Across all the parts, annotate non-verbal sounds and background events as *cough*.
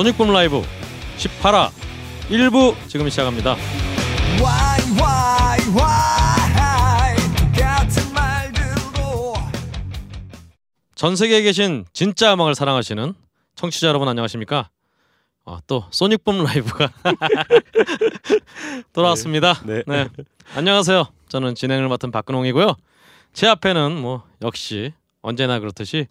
소닉붐 라이브 18화 1부 지금 시작합니다. Why 전 세계에 계신 진짜 음악을 사랑하시는 청취자 여러분 안녕하십니까? 아, 또 소닉붐 라이브가 *laughs* 돌아왔습니다. 네. 네. 안녕하세요. 저는 진행을 맡은 박근홍이고요. 제 앞에는 뭐 역시 언제나 그렇듯이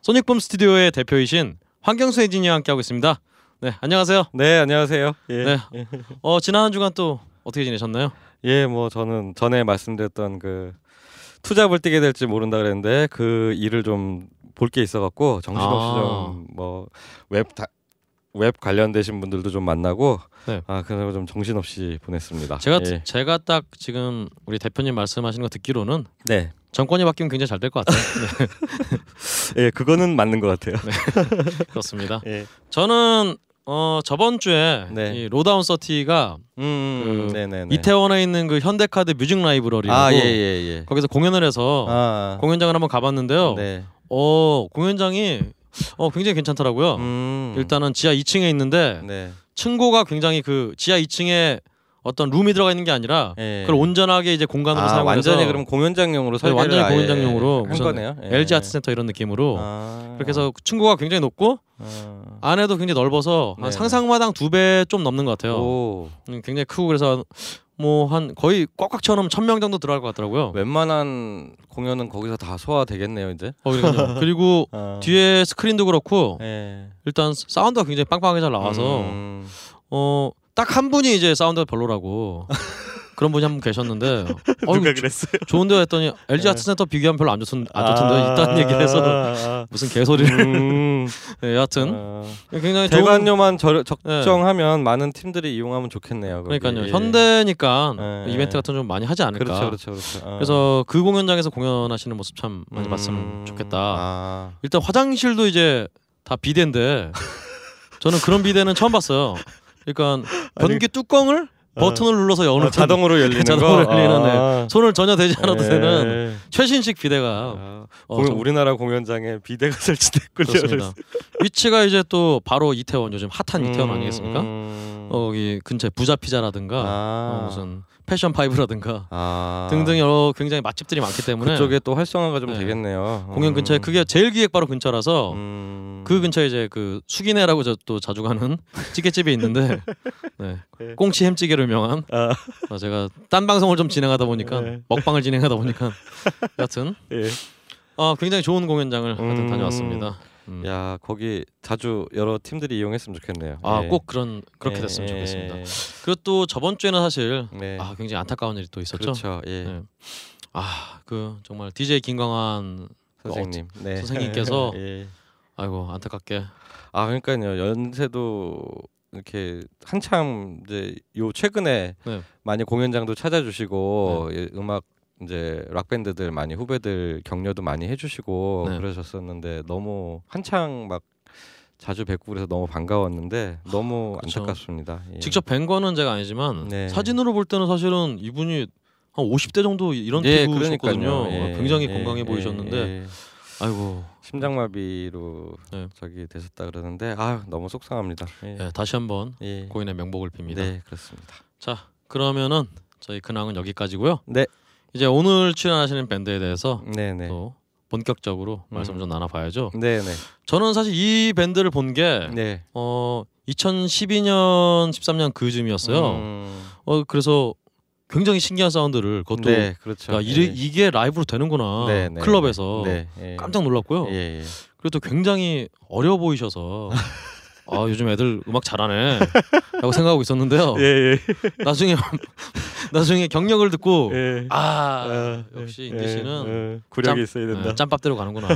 소닉붐 스튜디오의 대표이신 황경수 엔지니어와 함께 하고 있습니다. 네, 안녕하세요. 네 안녕하세요. 예. 네. 어, 지난 한 주간 또 어떻게 지내셨나요? 예, 뭐 저는 전에 말씀드렸던 그 투잡을 뛰게 될지 모른다 그랬는데 그 일을 좀 볼 게 있어갖고 정신없이 아. 좀뭐웹웹 관련되신 분들도 좀 만나고 네. 아 그래서 좀 정신없이 보냈습니다. 제가 예. 제가 딱 지금 우리 대표님 말씀하시는 거 듣기로는 네. 정권이 바뀌면 굉장히 잘 될 것 같아요. 네, *laughs* 예, 그거는 맞는 것 같아요. *laughs* 그렇습니다. 예. 저는 어 저번 주에 네. 이 로다운 서티가 음, 그 네네네. 이태원에 있는 그 현대카드 뮤직 라이브러리라고 아, 예, 예, 예. 거기서 공연을 해서 아, 공연장을 한번 가봤는데요. 네. 어 공연장이 어 굉장히 괜찮더라고요. 음. 일단은 지하 2층에 있는데 네. 층고가 굉장히 그 지하 2층에 어떤 룸이 들어가 있는 게 아니라 예. 그걸 온전하게 이제 공간으로 아, 사용해서 완전히 그럼 공연장용으로 네, 설계를 완전히 공연장용으로 한 거네요. 예. LG 아트센터 이런 느낌으로 아. 그렇게 해서 층고가 굉장히 높고 아. 안에도 굉장히 넓어서 한 네네. 상상마당 두 배 좀 넘는 것 같아요. 오. 음, 굉장히 크고 그래서 뭐 한 거의 꽉꽉 채워놓으면 천명 정도 들어갈 것 같더라고요. 웬만한 공연은 거기서 다 소화되겠네요 이제. 어. *laughs* 그리고 어. 뒤에 스크린도 그렇고 예. 일단 사운드가 굉장히 빵빵하게 잘 나와서 음. 어 딱 한 분이 이제 사운드가 별로라고 *laughs* 그런 분이 한 분 계셨는데 어, 이거 그랬어요? 좋은데 했더니 LG 아트 센터 비교하면 별로 안 좋던 안 좋던데 있다는 얘기를 해서 아, 무슨 개소리를 음. *laughs* 네, 여하튼 아. 굉장히 좋은 대관료만 저, 적정하면 많은 팀들이 이용하면 좋겠네요. 거기. 그러니까요 예. 현대니까 예. 이벤트 같은 거좀 많이 하지 않을까 그렇죠, 그렇죠, 그렇죠. 아. 그래서 그 공연장에서 공연하시는 모습 참 많이 음. 봤으면 좋겠다 아. 일단 화장실도 이제 다 비대인데 저는 그런 비대는 처음 봤어요. 그러니까 변기 뚜껑을 버튼을 눌러서 여는 아, 자동으로 열리는 *laughs* 자동으로 거. 열리는 네. 아. 손을 전혀 대지 않아도 예. 되는 최신식 비대가 아. 어, 공연- 좀 우리나라 공연장에 비대가 *laughs* 설치됐군요. 위치가 이제 또 바로 이태원 요즘 핫한 이태원 음, 아니겠습니까? 음. 어, 여기 근처에 부자 피자라든가 아. 어, 무슨 패션 파이브라든가 아. 등등 여러 굉장히 맛집들이 많기 때문에 그쪽에 또 활성화가 좀 네. 되겠네요. 공연 근처에 음. 그게 제일 기획 바로 근처라서 음. 그 근처에 이제 그 수기네라고 저 또 자주 가는 *laughs* 찌개집이 있는데 네. 네. 꽁치 햄찌개로 유명한 아. 어, 제가 딴 방송을 좀 진행하다 보니까 네. 먹방을 진행하다 보니까 *laughs* 여튼 예. 어, 굉장히 좋은 공연장을 하여튼 음. 다녀왔습니다. 음. 야 거기 자주 여러 팀들이 이용했으면 좋겠네요. 아 예. 꼭 그런 그렇게 예, 됐으면 예, 좋겠습니다. 예. 그리고 또 저번 주에는 사실 네. 아 굉장히 안타까운 일이 또 있었죠. 그렇죠. 예. 네. 아그 정말 DJ 김광환 선생님. 네. 선생님께서 *laughs* 예. 아이고 안타깝게 아 그러니까요. 연세도 이렇게 한참 이제 요 최근에 네. 많이 공연장도 찾아주시고 예, 음악 이제 락 밴드들 많이 후배들 격려도 많이 해주시고 네. 그러셨었는데 너무 한창 막 자주 뵙고 그래서 너무 반가웠는데 너무 그쵸. 안타깝습니다. 예. 직접 뵌 거는 제가 아니지만 네. 사진으로 볼 때는 사실은 이분이 한 50대 정도 이런 예, 피부셨거든요. 예, 굉장히 예, 건강해 예, 보이셨는데 예. 아이고 심장마비로 네. 저기 되셨다 그러는데 아 너무 속상합니다. 예. 예, 다시 한번 예. 고인의 명복을 빕니다. 네 그렇습니다. 자 그러면은 저희 근황은 여기까지고요. 네. 이제 오늘 출연하시는 밴드에 대해서 네네. 또 본격적으로 음. 말씀 좀 나눠봐야죠. 네네. 저는 사실 이 밴드를 본게 네. 어, 2012년 13년 그쯤이었어요. 음, 어 그래서 굉장히 신기한 사운드를 그것도 네 그렇죠. 야, 이래, 예. 이게 라이브로 되는구나 네, 네, 클럽에서 네, 예. 깜짝 놀랐고요. 예, 예. 그리고 또 굉장히 어려 보이셔서 *laughs* 아 요즘 애들 음악 잘하네 라고 생각하고 있었는데요. 예, 예. 나중에 나중에 경력을 듣고 예. 아 아, 역시 예, 인디 씨는 예, 구력이 짬- 있어야 된다. 네, 짬밥대로 가는구나.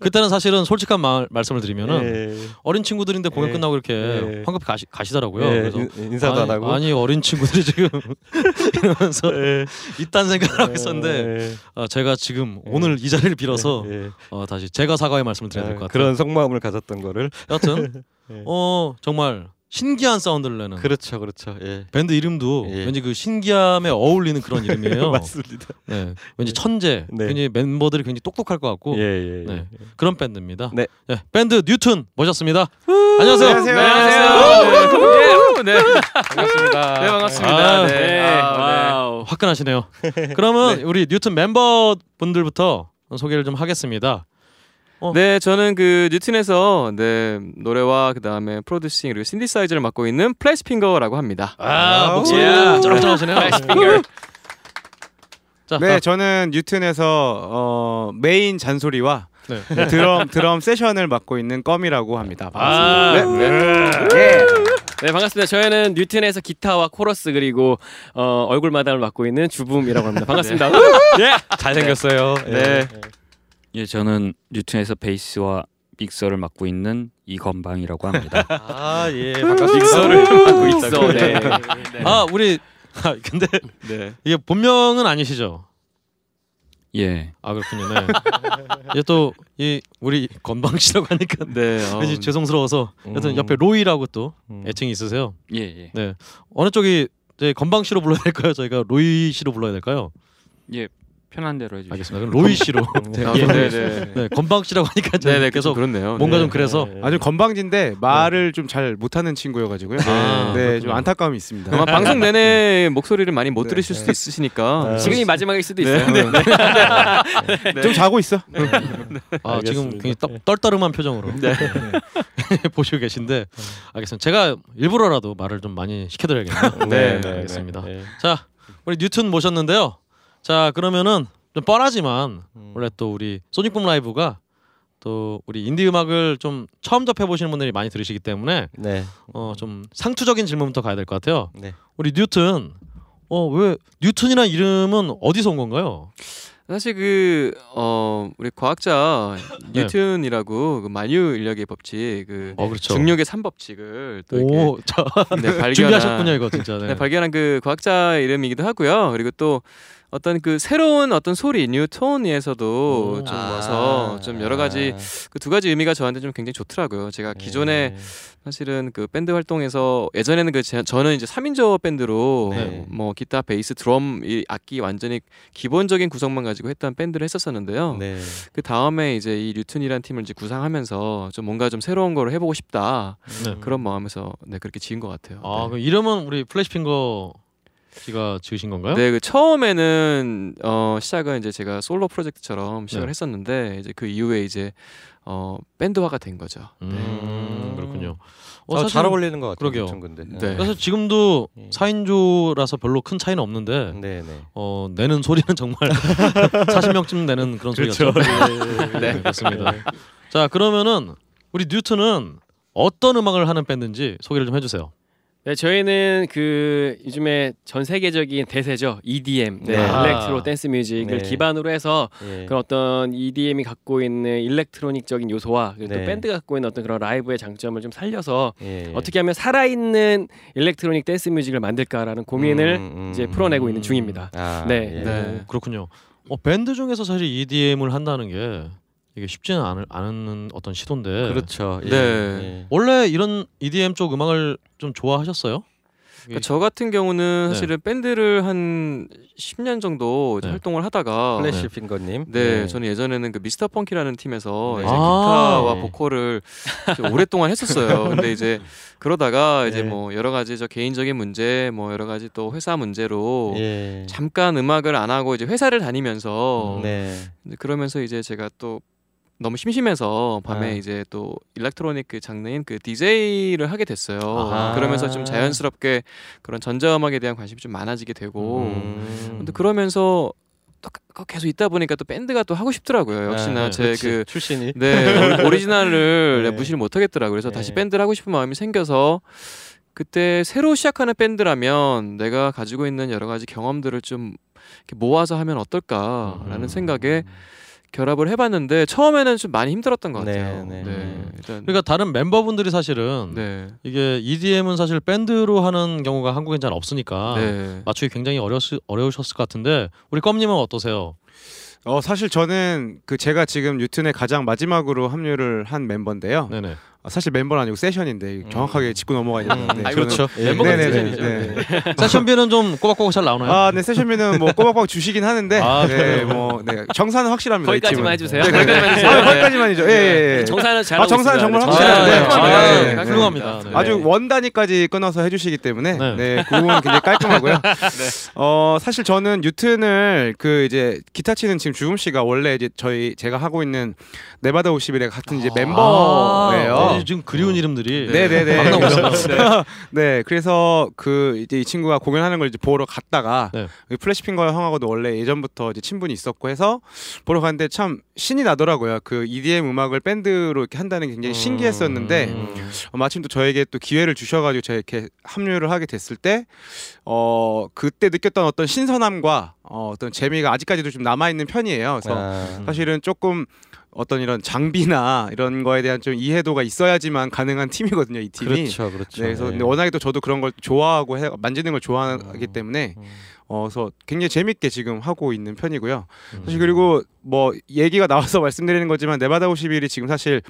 그때는 사실은 솔직한 말, 말씀을 드리면은 예. 어린 친구들인데 공연 예. 끝나고 이렇게 예. 황급히 가시, 가시더라고요. 예, 그래서 인- 인사도 아니, 안 하고. 아니 어린 친구들이 지금 *laughs* 이러면서 예. 이딴 생각을 하고 있었는데 예. 어, 제가 지금 오늘 이 자리를 빌어서. 어, 다시 제가 사과의 말씀을 드려야 될것 아, 같아요. 그런 속마음을 가졌던 거를 여하튼 *laughs* 예. 어 정말 신기한 사운드를 내는 그렇죠, 그렇죠. 예. 밴드 이름도 예. 왠지 그 신기함에 어울리는 그런 이름이에요. *laughs* 맞습니다. 네, 왠지 천재, 네. 굉장히 멤버들이 굉장히 똑똑할 것 같고 예, 예, 예. 네. 그런 밴드입니다. 네. 밴드 뉴튼 모셨습니다. 안녕하세요. 안녕하세요. 네, 안녕하세요. 네. 반갑습니다. 네, 반갑습니다. 아, 네. 네, 아, 와우. 화끈하시네요. 그러면 *laughs* 우리 뉴튼 멤버 분들부터 소개를 좀 하겠습니다. 네, 저는 그 뉴튼에서 네 노래와 그 다음에 프로듀싱 그리고 신디사이저를 맡고 있는 플래시핑거라고 합니다. 아, 아우. 목소리 야. 쩌렁쩌렁하시네요. 자, 네, 저는 뉴튼에서 어, 메인 잔소리와 네. 드럼 드럼 세션을 맡고 있는 껌이라고 합니다. 아, 반갑습니다. 네. 네. 예. 네 반갑습니다. 저희는 뉴튼에서 기타와 코러스 그리고 어, 얼굴 마담을 맡고 있는 주붐이라고 합니다. 반갑습니다. *laughs* 예. 잘생겼어요. 네. 예, 저는 뉴튼에서 베이스와 믹서를 맡고 있는 이건방이라고 합니다. *laughs* 아, 예. 반갑습니다. 믹서를 맡고 있어. 네. 아, 우리 아, 근데 네. 이게 본명은 아니시죠? 예. 아 그렇군요. 네. 이제 또 이 우리 건방 씨라고 하니까 네. *laughs* 어, 왠지 죄송스러워서 여튼 음. 옆에 로이라고 또 음. 애칭이 있으세요. 예, 예. 네. 어느 쪽이 이제 건방 씨로 불러야 될까요? 저희가 로이 씨로 불러야 될까요? 예. 편한 대로 해 주세요. 알겠습니다. 그럼 로이 씨로. *laughs* 네. 아, 예. 네, 네. 네, 건방 씨라고 하니까 저는 네, 네, 계속 계속 그렇네요. 뭔가 네. 좀 그래서 아주 건방진데 말을 좀 잘 못하는 친구여가지고요. 아, 네, 그렇군요. 좀 안타까움이 있습니다. 아마 방송 내내 목소리를 많이 못 네, 들으실 수도 있으니까. 네. 지금이 마지막일 수도 있어요. 좀 자고 있어. 아, 지금. 굉장히 떨, 떨떠름한 표정으로 *laughs* 네. 보시고 계신데 알겠습니다. 제가 일부러라도 말을 좀 많이 시켜드려야겠네요. 네, 네, 알겠습니다. 네. 자, 우리 뉴튼 모셨는데요. 자, 그러면은 좀 뻔하지만 음. 원래 또 우리 소닉붐 라이브가 또 우리 인디 음악을 좀 처음 접해 보시는 분들이 많이 들으시기 때문에 네. 어좀 상투적인 질문부터 가야 될 것 같아요. 네. 우리 뉴튼 어 왜 뉴튼이란 이름은 어디서 온 건가요? 사실 그 어, 우리 과학자 네. 뉴튼이라고 그 만유 인력의 법칙 그 어 그렇죠. 중력의 삼법칙을 또 이렇게 오, 자, 네, *laughs* 발견한 준비하셨군요 이거 진짜. 네. 네, 발견한 그 과학자 이름이기도 하고요. 그리고 또 어떤 그 새로운 어떤 소리 뉴톤에서도 오. 좀 아. 와서 좀 여러 가지 그 두 가지 의미가 저한테 좀 굉장히 좋더라고요. 제가 기존에 네. 사실은 그 밴드 활동에서 예전에는 그 제, 저는 이제 3인조 밴드로 네. 뭐 기타, 베이스, 드럼 이 악기 완전히 기본적인 구성만 가지고 했던 밴드를 했었었는데요. 네. 그 다음에 이제 이 뉴튼이라는 팀을 이제 구상하면서 좀 뭔가 좀 새로운 거를 해보고 싶다 네. 그런 마음에서 네 그렇게 지은 것 같아요. 아, 네. 그 이름은 우리 플래시핑거 씨가 지으신 건가요? 네, 그 처음에는 어 시작은 이제 제가 솔로 프로젝트처럼 시작을 네. 했었는데 이제 그 이후에 이제 어 밴드화가 된 거죠. 음, 그렇군요. 어, 어, 사실 잘 어울리는 것 같아요. 그러게요. 뉴튼 근데. 네. 그래서 지금도 예. 4인조라서 별로 큰 차이는 없는데 네, 네. 어, 내는 소리는 정말 *laughs* 40명쯤 내는 그런 소리가 죠 네, 그렇습니다. 자, 그러면은 우리 뉴튼은 어떤 음악을 하는 밴드인지 소개를 좀 해주세요. 네, 저희는 그 요즘에 전 세계적인 대세죠. EDM, 네, 네. 일렉트로 댄스 뮤직을 네. 기반으로 해서 예. 그런 어떤 EDM이 갖고 있는 일렉트로닉적인 요소와 그리고 네. 또 밴드가 갖고 있는 어떤 그런 라이브의 장점을 좀 살려서 예. 어떻게 하면 살아있는 electronic dance music을 만들까라는 고민을 음, 음, 이제 음. 풀어내고 있는 중입니다. 아, 네. 예. 네. 오, 그렇군요. 어, 밴드 중에서 사실 EDM을 한다는 게 이게 쉽지는 않을, 않은 어떤 시도인데 그렇죠. 예. 네. 예. 원래 이런 EDM 쪽 음악을 좀 좋아하셨어요? 그러니까 저 같은 경우는 네. 사실은 밴드를 한 10년 정도 네. 활동을 하다가 플래시 핑거님. 네, 저는 예전에는 그 미스터 펑키라는 팀에서 네. 이제 아. 기타와 네. 보컬을 좀 오랫동안 했었어요. *laughs* 근데 이제 그러다가 이제 네. 뭐 여러 가지 저 개인적인 문제, 뭐 여러 가지 또 회사 문제로 예. 잠깐 음악을 안 하고 이제 회사를 다니면서 네. 이제 그러면서 이제 제가 또 너무 심심해서 밤에 아. 이제 또 electronic 그 장르인 그 DJ를 하게 됐어요. 아하. 그러면서 좀 자연스럽게 그런 전자음악에 대한 관심이 좀 많아지게 되고 음. 근데 그러면서 또 그- 계속 있다 보니까 또 밴드가 또 하고 싶더라고요. 역시나 아, 제 그렇지. 그 출신이 네, 오리- 오리지널을 *laughs* 네. 무시를 못 하겠더라고요. 그래서 네. 다시 밴드를 하고 싶은 마음이 생겨서 그때 새로 시작하는 밴드라면 내가 가지고 있는 여러 가지 경험들을 좀 모아서 하면 어떨까라는 음. 생각에 결합을 해봤는데 처음에는 좀 많이 힘들었던 것 네, 같아요. 네. 일단 그러니까 다른 멤버분들이 사실은 네, 이게 EDM은 사실 밴드로 하는 경우가 한국엔 잘 없으니까 네. 맞추기 굉장히 어려웠, 어려우셨을 것 같은데 우리 껌님은 어떠세요? 어 사실 저는 그 제가 지금 뉴튼에 가장 마지막으로 합류를 한 멤버인데요. 네네. 아, 사실 멤버는 아니고 세션인데 정확하게 짚고 넘어가야 되는데. 음, 저는- 그렇죠. 멤버가 네네네. 세션이죠. 네. *laughs* 세션비는 좀 꼬박꼬박 잘 나오나요? 아, 네 세션비는 뭐 꼬박꼬박 주시긴 하는데, 아, 네, 그래요? 뭐, 네, 정산은 확실합니다. 이 거기까지만. 해주세요. 네, 거기까지만 해주세요. 아, 거기까지만이죠. 예, 예, 예. 정사는 잘 아, 정사는 정말 확실한데. 아, 네. 아, 네. 네. 훌륭합니다. 네. 아주 원 단위까지 끊어서 해주시기 때문에 네. 네, 그 부분은 굉장히 깔끔하고요. *laughs* 어 사실 저는 뉴튼을 그 이제 기타 치는 지금 주금 씨가 원래 이제 저희 제가 하고 있는 네바다 51의 같은 이제 멤버예요. 아, 지금 그리운 이름들이 네네네. 막 나오죠. 네, 그래서 그 이제 이 친구가 공연하는 걸 이제 보러 갔다가 네. 이 플래시핑거 형하고도 원래 예전부터 이제 친분이 있었고 해서 보러 갔는데 참 신이 나더라고요. 그 EDM 음악을 밴드로 이렇게 한다는 게 굉장히 신기했었는데 음. 어, 마침 또 저에게 또 기회를 주셔가지고 제가 이렇게 합류를 하게 됐을 때, 어 그때 느꼈던 어떤 신선함과 어, 어떤 재미가 아직까지도 좀 남아 있는 편이에요. 그래서 아, 사실은 조금 어떤 이런 장비나 이런 거에 대한 좀 이해도가 있어야지만 가능한 팀이거든요. 이 팀이. 그렇죠, 그렇죠. 네, 그래서 네. 근데 워낙에 또 저도 그런 걸 좋아하고 해, 만지는 걸 좋아하기 때문에 어, 그래서 굉장히 재밌게 지금 하고 있는 편이고요. 사실 그리고 뭐 얘기가 나와서 *laughs* 말씀드리는 거지만 네바다 51이 지금 사실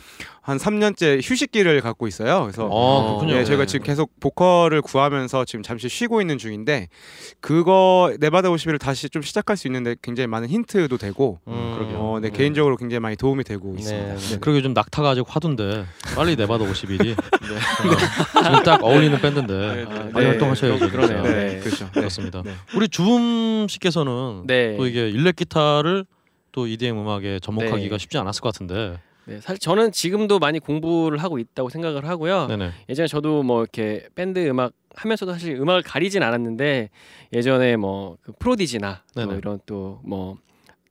한 3년째 휴식기를 갖고 있어요. 그래서 어, 그렇군요. 네, 저희가 네. 지금 계속 보컬을 구하면서 지금 잠시 쉬고 있는 중인데 그거 네바다 51을 다시 좀 시작할 수 있는데 굉장히 많은 힌트도 되고 음. 어, 네, 개인적으로 굉장히 많이 도움이 되고 네, 있습니다. 네. 네. 그리고 요즘 낙타가 아직 화두인데 빨리 내봐도 51이 *laughs* 지금 딱 어울리는 밴드인데 많이 네. 활동하셔야죠. 그러- 진짜. 그러네요. 네, 네. 그렇죠. 네. 그렇습니다. 네. 우리 주음 씨께서는 네. 또 이게 일렉 기타를 또 EDM 음악에 접목하기가 네. 쉽지 않았을 것 같은데. 네, 사실 저는 지금도 많이 공부를 하고 있다고 생각을 하고요. 네네. 예전에 저도 뭐 이렇게 밴드 음악 하면서도 사실 음악을 가리진 않았는데 예전에 뭐 그 프로디지나 또 네네. 이런 또 뭐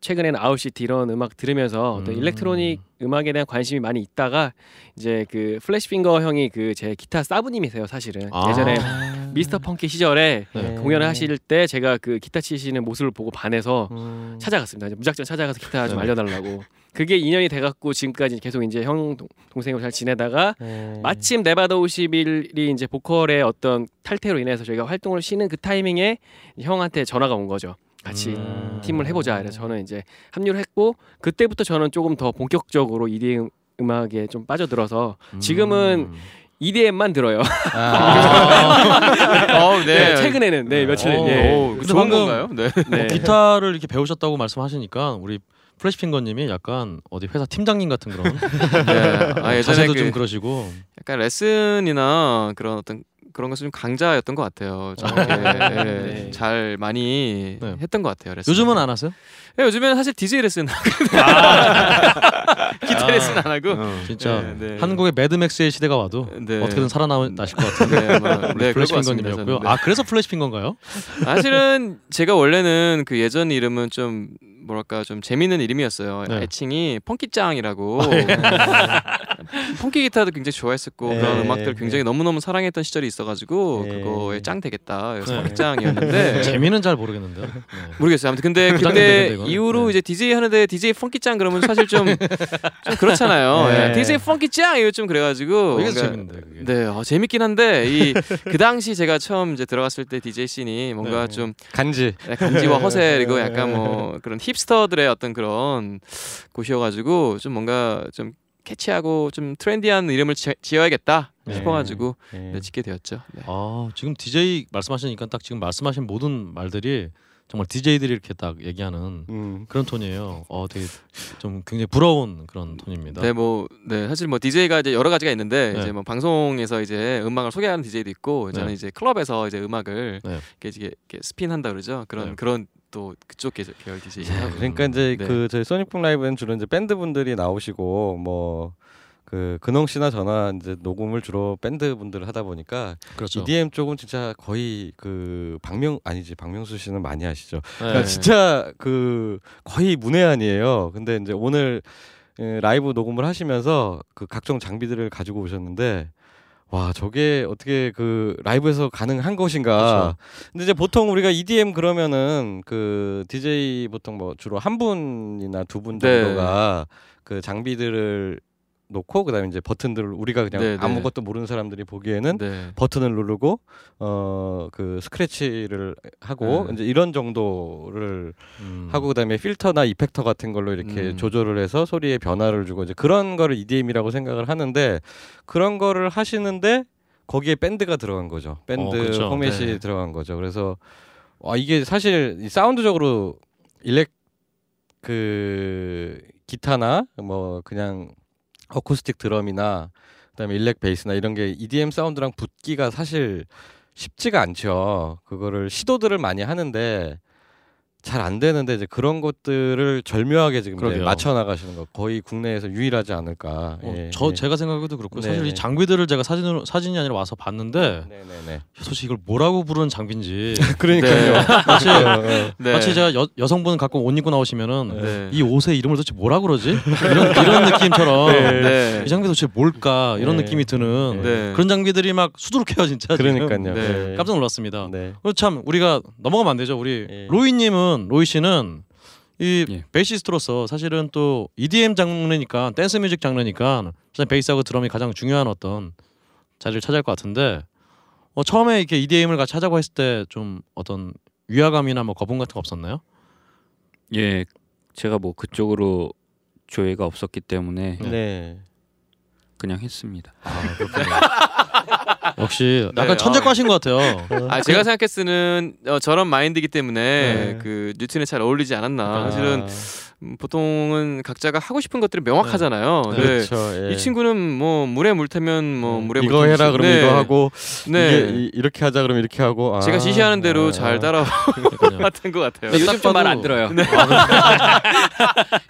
최근에는 아울시티 이런 음악 들으면서 음. electronic 음악에 대한 관심이 많이 있다가 이제 그 플래시핑거 형이 그 제 기타 사부님이세요 사실은 아. 예전에 *laughs* 미스터 펑키 시절에 네. 공연을 하실 때 제가 그 기타 치시는 모습을 보고 반해서 음. 찾아갔습니다. 무작정 찾아가서 기타 좀 네네. 알려달라고. 그게 인연이 돼갖고 지금까지 계속 이제 형 동- 동생으로 잘 지내다가 네. 마침 네바다 51이 이제 보컬의 어떤 탈퇴로 인해서 저희가 활동을 쉬는 그 타이밍에 형한테 전화가 온 거죠. 같이 음. 팀을 해보자. 그래서 저는 이제 합류를 했고 그때부터 저는 조금 더 본격적으로 EDM 음악에 좀 빠져들어서 지금은 음. EDM만 들어요. *laughs* 어, 네, 네. 최근에는 네 며칠 어, 예. 오, 근데 좋은 방금- 건가요? 네. 네. 기타를 이렇게 배우셨다고 말씀하시니까 우리 플래시핑거님이 약간 어디 회사 팀장님 같은 그런 *laughs* 네. 아, 예전에 자세도 그 좀 그러시고 약간 레슨이나 그런 어떤 그런 것은 좀 강자였던 것 같아요. 좀 이렇게, *laughs* 예, 네. 잘 많이 네. 했던 것 같아요. 레슨. 요즘은 안 하세요? 네, 요즘에는 사실 DJ 레슨 *laughs* 기타 아. 레슨 안 하고 어. 진짜 네, 네. 한국의 매드맥스의 시대가 와도 네. 어떻게든 살아나실 것 같은 네, 뭐, 네. 네. 아 그래서 플래시핑거인가요? 사실은 제가 원래는 그 예전 이름은 좀 뭐랄까 좀 재밌는 이름이었어요. 네. 애칭이 펑키짱이라고. 네. 펑키 기타도 굉장히 좋아했었고 네. 그런 음악들 네. 굉장히 너무 너무 사랑했던 시절이 있어가지고 네. 그거에 짱 되겠다. 그래서 네. 펑키짱이었는데 *laughs* 재미는 잘 모르겠는데요. 네. 모르겠어요. 아무튼 근데 *laughs* 짱 그때? 이후로 네. 이제 DJ 하는데 DJ 펑키짱 그러면 사실 좀, *laughs* 좀 그렇잖아요. 네. 예. DJ 펑키짱 이거 좀 그래가지고 이게 뭔가- 재밌는데 그게. 네, 어, 재밌긴 한데 이 그 당시 제가 처음 이제 들어갔을 때 DJ 씬이 뭔가 네. 좀 간지. 네, 간지와 허세 그리고 약간 뭐 그런 힙 스터들의 어떤 그런 곳이어가지고 좀 뭔가 좀 catchy하고 좀 trendy한 이름을 지, 지어야겠다 네. 싶어가지고 네. 네, 짓게 되었죠. 네. 아 지금 DJ 말씀하시니까 딱 지금 말씀하신 모든 말들이 정말 DJ들이 이렇게 딱 얘기하는 음. 그런 톤이에요. 어 되게 좀 굉장히 부러운 그런 톤입니다. 네, 뭐, 네, 사실 뭐 DJ가 이제 여러 가지가 있는데 네. 이제 뭐 방송에서 이제 음악을 소개하는 DJ도 있고 저는 네. 이제 클럽에서 이제 음악을 네. 이렇게, 이렇게, 이렇게 스핀한다 그러죠. 그런 네. 그런 또 그쪽 계열, 계열 DJ. 야, 그러니까 이제 네. 그 저희 소닉붐 라이브는 주로 이제 밴드 분들이 나오시고 뭐 그 근홍 씨나 저나 이제 녹음을 주로 밴드 분들 하다 보니까 그렇죠. EDM 쪽은 진짜 거의 그 박명 아니지 박명수 씨는 많이 하시죠. 네. 그러니까 진짜 그 거의 문외한이에요. 근데 이제 오늘 예, 라이브 녹음을 하시면서 그 각종 장비들을 가지고 오셨는데 와 저게 어떻게 그 라이브에서 가능한 것인가 그렇죠. 근데 이제 보통 우리가 EDM 그러면은 그 DJ 보통 뭐 주로 한 분이나 두분 네. 정도가 그 장비들을 놓고 그다음에 이제 버튼들을 우리가 그냥 네, 네. 아무것도 모르는 사람들이 보기에는 네. 버튼을 누르고 어 그 스크래치를 하고 네. 이제 이런 정도를 음. 하고 그다음에 필터나 이펙터 같은 걸로 이렇게 음. 조절을 해서 소리에 변화를 주고 이제 그런 거를 EDM이라고 생각을 하는데 그런 거를 하시는데 거기에 밴드가 들어간 거죠. 밴드 어, 그쵸. 포맷이 네. 들어간 거죠. 그래서 와 이게 사실 이 사운드적으로 일렉 그 기타나 뭐 그냥 어쿠스틱 드럼이나 그다음에 일렉 베이스나 이런 게 EDM 사운드랑 붙기가 사실 쉽지가 않죠. 그거를 시도들을 많이 하는데 잘 안 되는데 이제 그런 것들을 절묘하게 지금. 맞춰 나가시는 거 거의 국내에서 유일하지 않을까. 어, 예, 저 예. 제가 생각해도 그렇고 사실 네네. 이 장비들을 제가 사진으로 사진이 아니라 와서 봤는데 네네네. 도대체 이걸 뭐라고 부르는 장비인지 *laughs* 그러니까요. 네. 마치 어, 어. 네. 마치 제가 여, 여성분 갖고 옷 입고 나오시면은 네. 이 옷의 이름을 도대체 뭐라 그러지 이런 이런 느낌처럼 네. 이 장비 도대체 뭘까 이런 네. 느낌이 드는 네. 그런 장비들이 막 수두룩해요 진짜 지금. 그러니까요. 네. 예. 깜짝 놀랐습니다. 네. 그리고 참 우리가 넘어가면 안 되죠. 우리 예. 로이님은 로이 씨는 이 예. 베이시스트로서 사실은 또 EDM 장르니까 댄스 뮤직 장르니까 사실 베이스하고 드럼이 가장 중요한 어떤 자리를 차지할 것 같은데 어, 처음에 이렇게 EDM을 같이 하자고 했을 때 좀 어떤 위화감이나 뭐 거부감 같은 거 없었나요? 예, 제가 뭐 그쪽으로 조예가 없었기 때문에 네. 그냥 했습니다. 아. *laughs* 역시 네, 약간 천재과신 것 같아요. 아 제가 생각했으는 어, 저런 마인드이기 때문에 네. 그 뉴튼에 잘 어울리지 않았나. 아. 사실은 음, 보통은 각자가 하고 싶은 것들이 명확하잖아요. 네. 네. 그렇죠. 예. 이 친구는 뭐 물에 물 타면 뭐 물에 물 이거 해라 그러면 네. 이거 하고 네. 이게 이, 이렇게 하자 그러면 이렇게 하고 아, 제가 지시하는 대로 아, 잘 아. 따라왔던 *laughs* 것 같아요. 요즘 딱좀말 안 들어요. *laughs*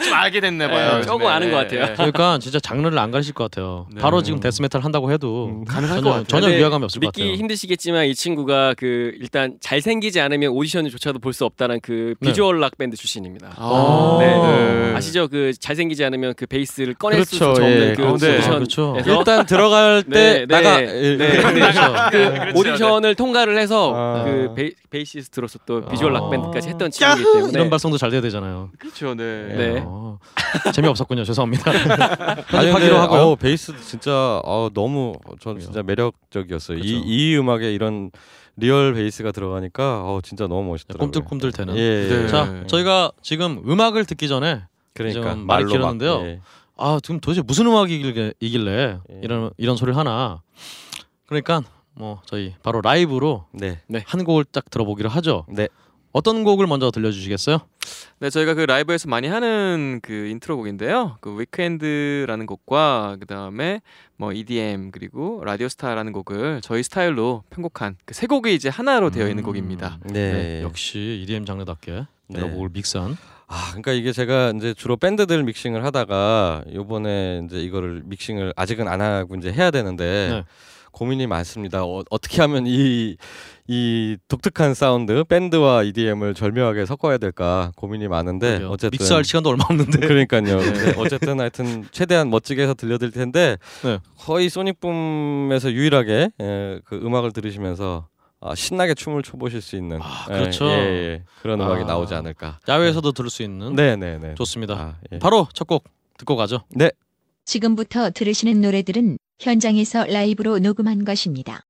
좀 알게 됐나 봐요. 네. 조금 아는 것 같아요. 네. 그러니까 진짜 장르를 안 가리실 것 같아요. 네. 바로 지금 death metal 한다고 해도 음. 가능할 것 전혀 같아요. 전혀 근데 위화감이 없을 것 믿기 같아요. 힘드시겠지만 이 친구가 그 일단 잘생기지 않으면 오디션조차도 볼 수 없다는 그 네. 비주얼 락 밴드 출신입니다. 아, 네. 네. 아시죠? 그 잘생기지 않으면 그 베이스를 꺼낼 수 그렇죠, 없는 예. 그 아, 네. 오디션. 아, 그렇죠. 일단 들어갈 *laughs* 때 네, 나가 네. 예, 네. 예. 그렇죠. 그 오디션을 통과를 해서 아. 그 베이, 베이시스트로서 또 비주얼 아. 락 밴드까지 했던 친구이기 때문에 이런 발성도 잘 돼야 되잖아요. 그렇죠. 네. 네. 어, 재미없었군요. 죄송합니다. *laughs* 아니 편집하기로 하고요. 어, 베이스 진짜 어, 너무 전 진짜 매력적이었어요. 이, 그렇죠. 이 음악에 이런 real 베이스가 들어가니까 어, 진짜 너무 멋있더라고요. 꿈틀꿈틀 대는. 예, 예. 네. 자, 저희가 지금 음악을 듣기 전에 그러니까 좀 말이 길었는데요. 막, 예. 아, 지금 도대체 무슨 음악이길래 이길래 예. 이런 이런 소리를 하나. 그러니까 뭐 저희 바로 라이브로 네. 한 곡을 딱 들어보기로 하죠. 네. 어떤 곡을 먼저 들려주시겠어요? 네, 저희가 그 라이브에서 많이 하는 그 인트로 곡인데요. 그 Weekend라는 곡과 그 다음에 뭐 EDM 그리고 Radio Star라는 곡을 저희 스타일로 편곡한 그 세 곡이 이제 하나로 되어 있는 음. 곡입니다. 네. 네, 역시 EDM 장르답게 네. 여러 곡을 믹스한. 아, 그러니까 이게 제가 이제 주로 밴드들 믹싱을 하다가 요번에 이제 이거를 믹싱을 아직은 안 하고 이제 해야 되는데 네. 고민이 많습니다. 어, 어떻게 하면 이, 이 독특한 사운드 밴드와 EDM을 절묘하게 섞어야 될까 고민이 많은데 그러게요. 어쨌든 믹스할 시간도 얼마 없는데. 그러니까요. *laughs* 네. 네, 어쨌든 하여튼 최대한 멋지게 해서 들려드릴 텐데 네. 거의 소닉붐에서 유일하게 예, 그 음악을 들으시면서 아, 신나게 춤을 춰보실 수 있는 아, 예, 그렇죠. 예, 예, 그런 음악이 아. 나오지 않을까. 야외에서도 들을 수 있는. 네네네. 좋습니다. 아, 예. 바로 첫 곡 듣고 가죠. 지금부터 들으시는 노래들은 현장에서 라이브로 녹음한 것입니다.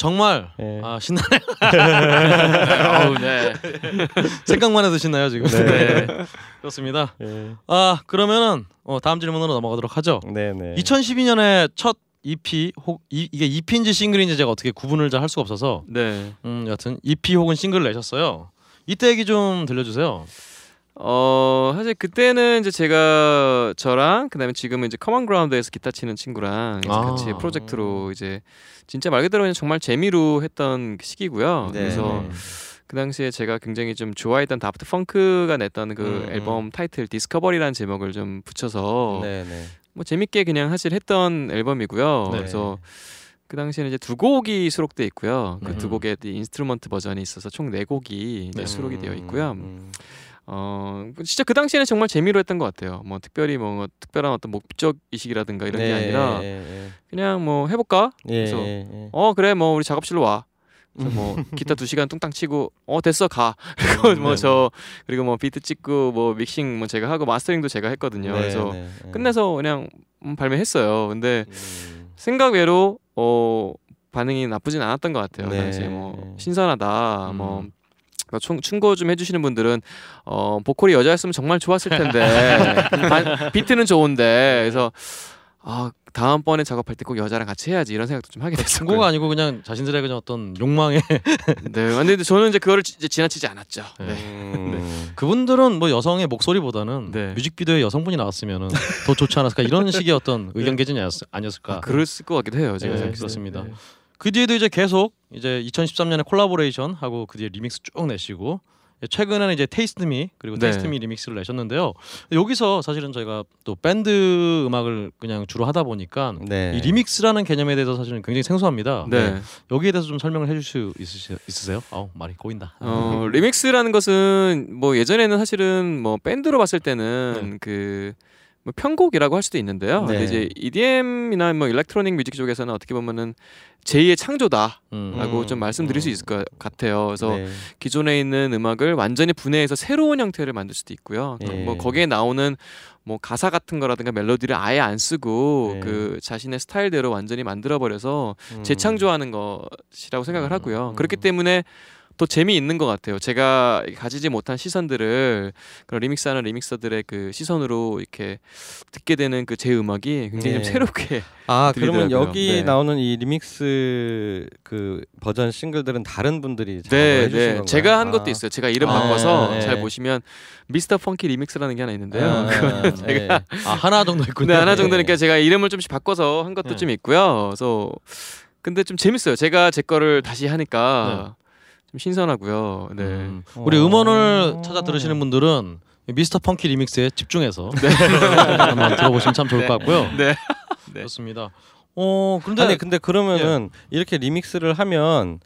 정말 네. 아 신나네요. *laughs* 아우 네. *laughs* 생각만 해도 신나요 지금. 네. 그렇습니다. 네. 아 그러면은 어, 다음 질문으로 넘어가도록 하죠. 네, 네. 2012년에 첫 EP 혹 이, 이게 EP인지 싱글인지 제가 어떻게 구분을 잘 할 수가 없어서 네. 음 여튼 EP 혹은 싱글을 내셨어요. 이때 얘기 좀 들려주세요. 어 사실 그때는 이제 제가 저랑 그다음에 지금은 이제 Common Ground에서 기타 치는 친구랑 이제 아. 같이 프로젝트로 이제 진짜 말 그대로 그냥 정말 재미로 했던 그 시기고요. 네, 그래서 네. 그 당시에 제가 굉장히 좀 좋아했던 Daft Punk가 냈던 그 음, 음. 앨범 타이틀 Discovery라는 제목을 좀 붙여서 네, 네. 뭐 재밌게 그냥 사실 했던 앨범이고요. 네. 그래서 그 당시에는 이제 두 곡이 수록돼 있고요. 그 네. 두 곡의 instrument 버전이 있어서 총 네 곡이 이제 네. 수록이 되어 음, 있고요. 음. 어 진짜 그 당시에는 정말 재미로 했던 것 같아요. 뭐 특별히 뭐 특별한 어떤 목적 의식이라든가 이런 게 네, 아니라 예, 그냥 뭐 해볼까? 예, 예, 그래서 예, 예. 어 그래 뭐 우리 작업실로 와. 뭐 기타 두 시간 뚱땅 치고 어 됐어 가. *laughs* 그리고 뭐 저 그리고 뭐 비트 찍고 뭐 믹싱 뭐 제가 하고 마스터링도 제가 했거든요. 네, 그래서 네, 네. 끝내서 그냥 음, 발매했어요. 근데 음. 생각 외로 어 반응이 나쁘진 않았던 것 같아요. 그 네, 당시에 뭐 네. 신선하다 음. 뭐 뭐 총, 충고 좀 해주시는 분들은 어 보컬이 여자였으면 정말 좋았을 텐데 *laughs* 반- 비트는 좋은데 그래서 아 다음번에 작업할 때 꼭 여자랑 같이 해야지 이런 생각도 좀 하게 됐어요. 충고가 아니고 그냥 자신들의 그냥 어떤 욕망에 *laughs* 네, 근데 저는 이제 그거를 지- 지나치지 않았죠. 네. 네. 음. 그분들은 뭐 여성의 목소리보다는 네. 뮤직비디오에 여성분이 나왔으면은 더 좋지 않았을까 이런 *laughs* 식의 어떤 의견 개진이 아니었- 아니었을까. 아, 그럴 것 같기도 해요. 제가 네. 그렇습니다. 네. 그 뒤에도 이제 계속 이제 2013년에 콜라보레이션 하고 그 뒤에 리믹스 쭉 내시고 최근에는 이제 Taste Me 그리고 네. Taste Me 리믹스를 내셨는데요. 여기서 사실은 저희가 또 밴드 음악을 그냥 주로 하다 보니까 네. 이 리믹스라는 개념에 대해서 사실은 굉장히 생소합니다. 네. 여기에 대해서 좀 설명을 해줄 수 있으시, 있으세요? 아우 말이 꼬인다. 어, 리믹스라는 것은 뭐 예전에는 사실은 뭐 밴드로 봤을 때는 그 뭐 편곡이라고 할 수도 있는데요. 네. 근데 이제 EDM이나 뭐 electronic music 쪽에서는 어떻게 보면은 제2의 창조다라고 음. 좀 말씀드릴 수 음. 있을 것 같아요. 그래서 네. 기존에 있는 음악을 완전히 분해해서 새로운 형태를 만들 수도 있고요. 또 예. 뭐 거기에 나오는 뭐 가사 같은 거라든가 멜로디를 아예 안 쓰고 네. 그 자신의 스타일대로 완전히 만들어 버려서 음. 재창조하는 것이라고 생각을 하고요. 음. 그렇기 때문에 더 재미있는 것 같아요. 제가 가지지 못한 시선들을 그런 리믹스하는 리믹서들의 그 시선으로 이렇게 듣게 되는 그 제 음악이 굉장히 네. 좀 새롭게 아 그러면 들리더라고요. 여기 네. 나오는 이 리믹스 그 버전 싱글들은 다른 분들이 네, 해주신 네. 건가요? 제가 한 아. 것도 있어요. 제가 이름 아, 바꿔서 네. 잘 보시면 미스터 Funky Remix라는 게 하나 있는데요. 아, 그거는 네. 제가 아 하나 정도 있군요. 네, 하나 네. 정도니까 제가 이름을 좀씩 바꿔서 한 것도 네. 좀 있고요. 그래서 근데 좀 재밌어요. 제가 제 거를 다시 하니까 좀 신선하고요. 네. 음, 우리 음원을 어. 찾아 들으시는 분들은 Mr. Funky Remix에 집중해서 *laughs* 한번 들어보시면 참 좋을 것 같고요. 네. *laughs* 네. 좋습니다. 어 근데 아니 근데 그러면은 이렇게 리믹스를 하면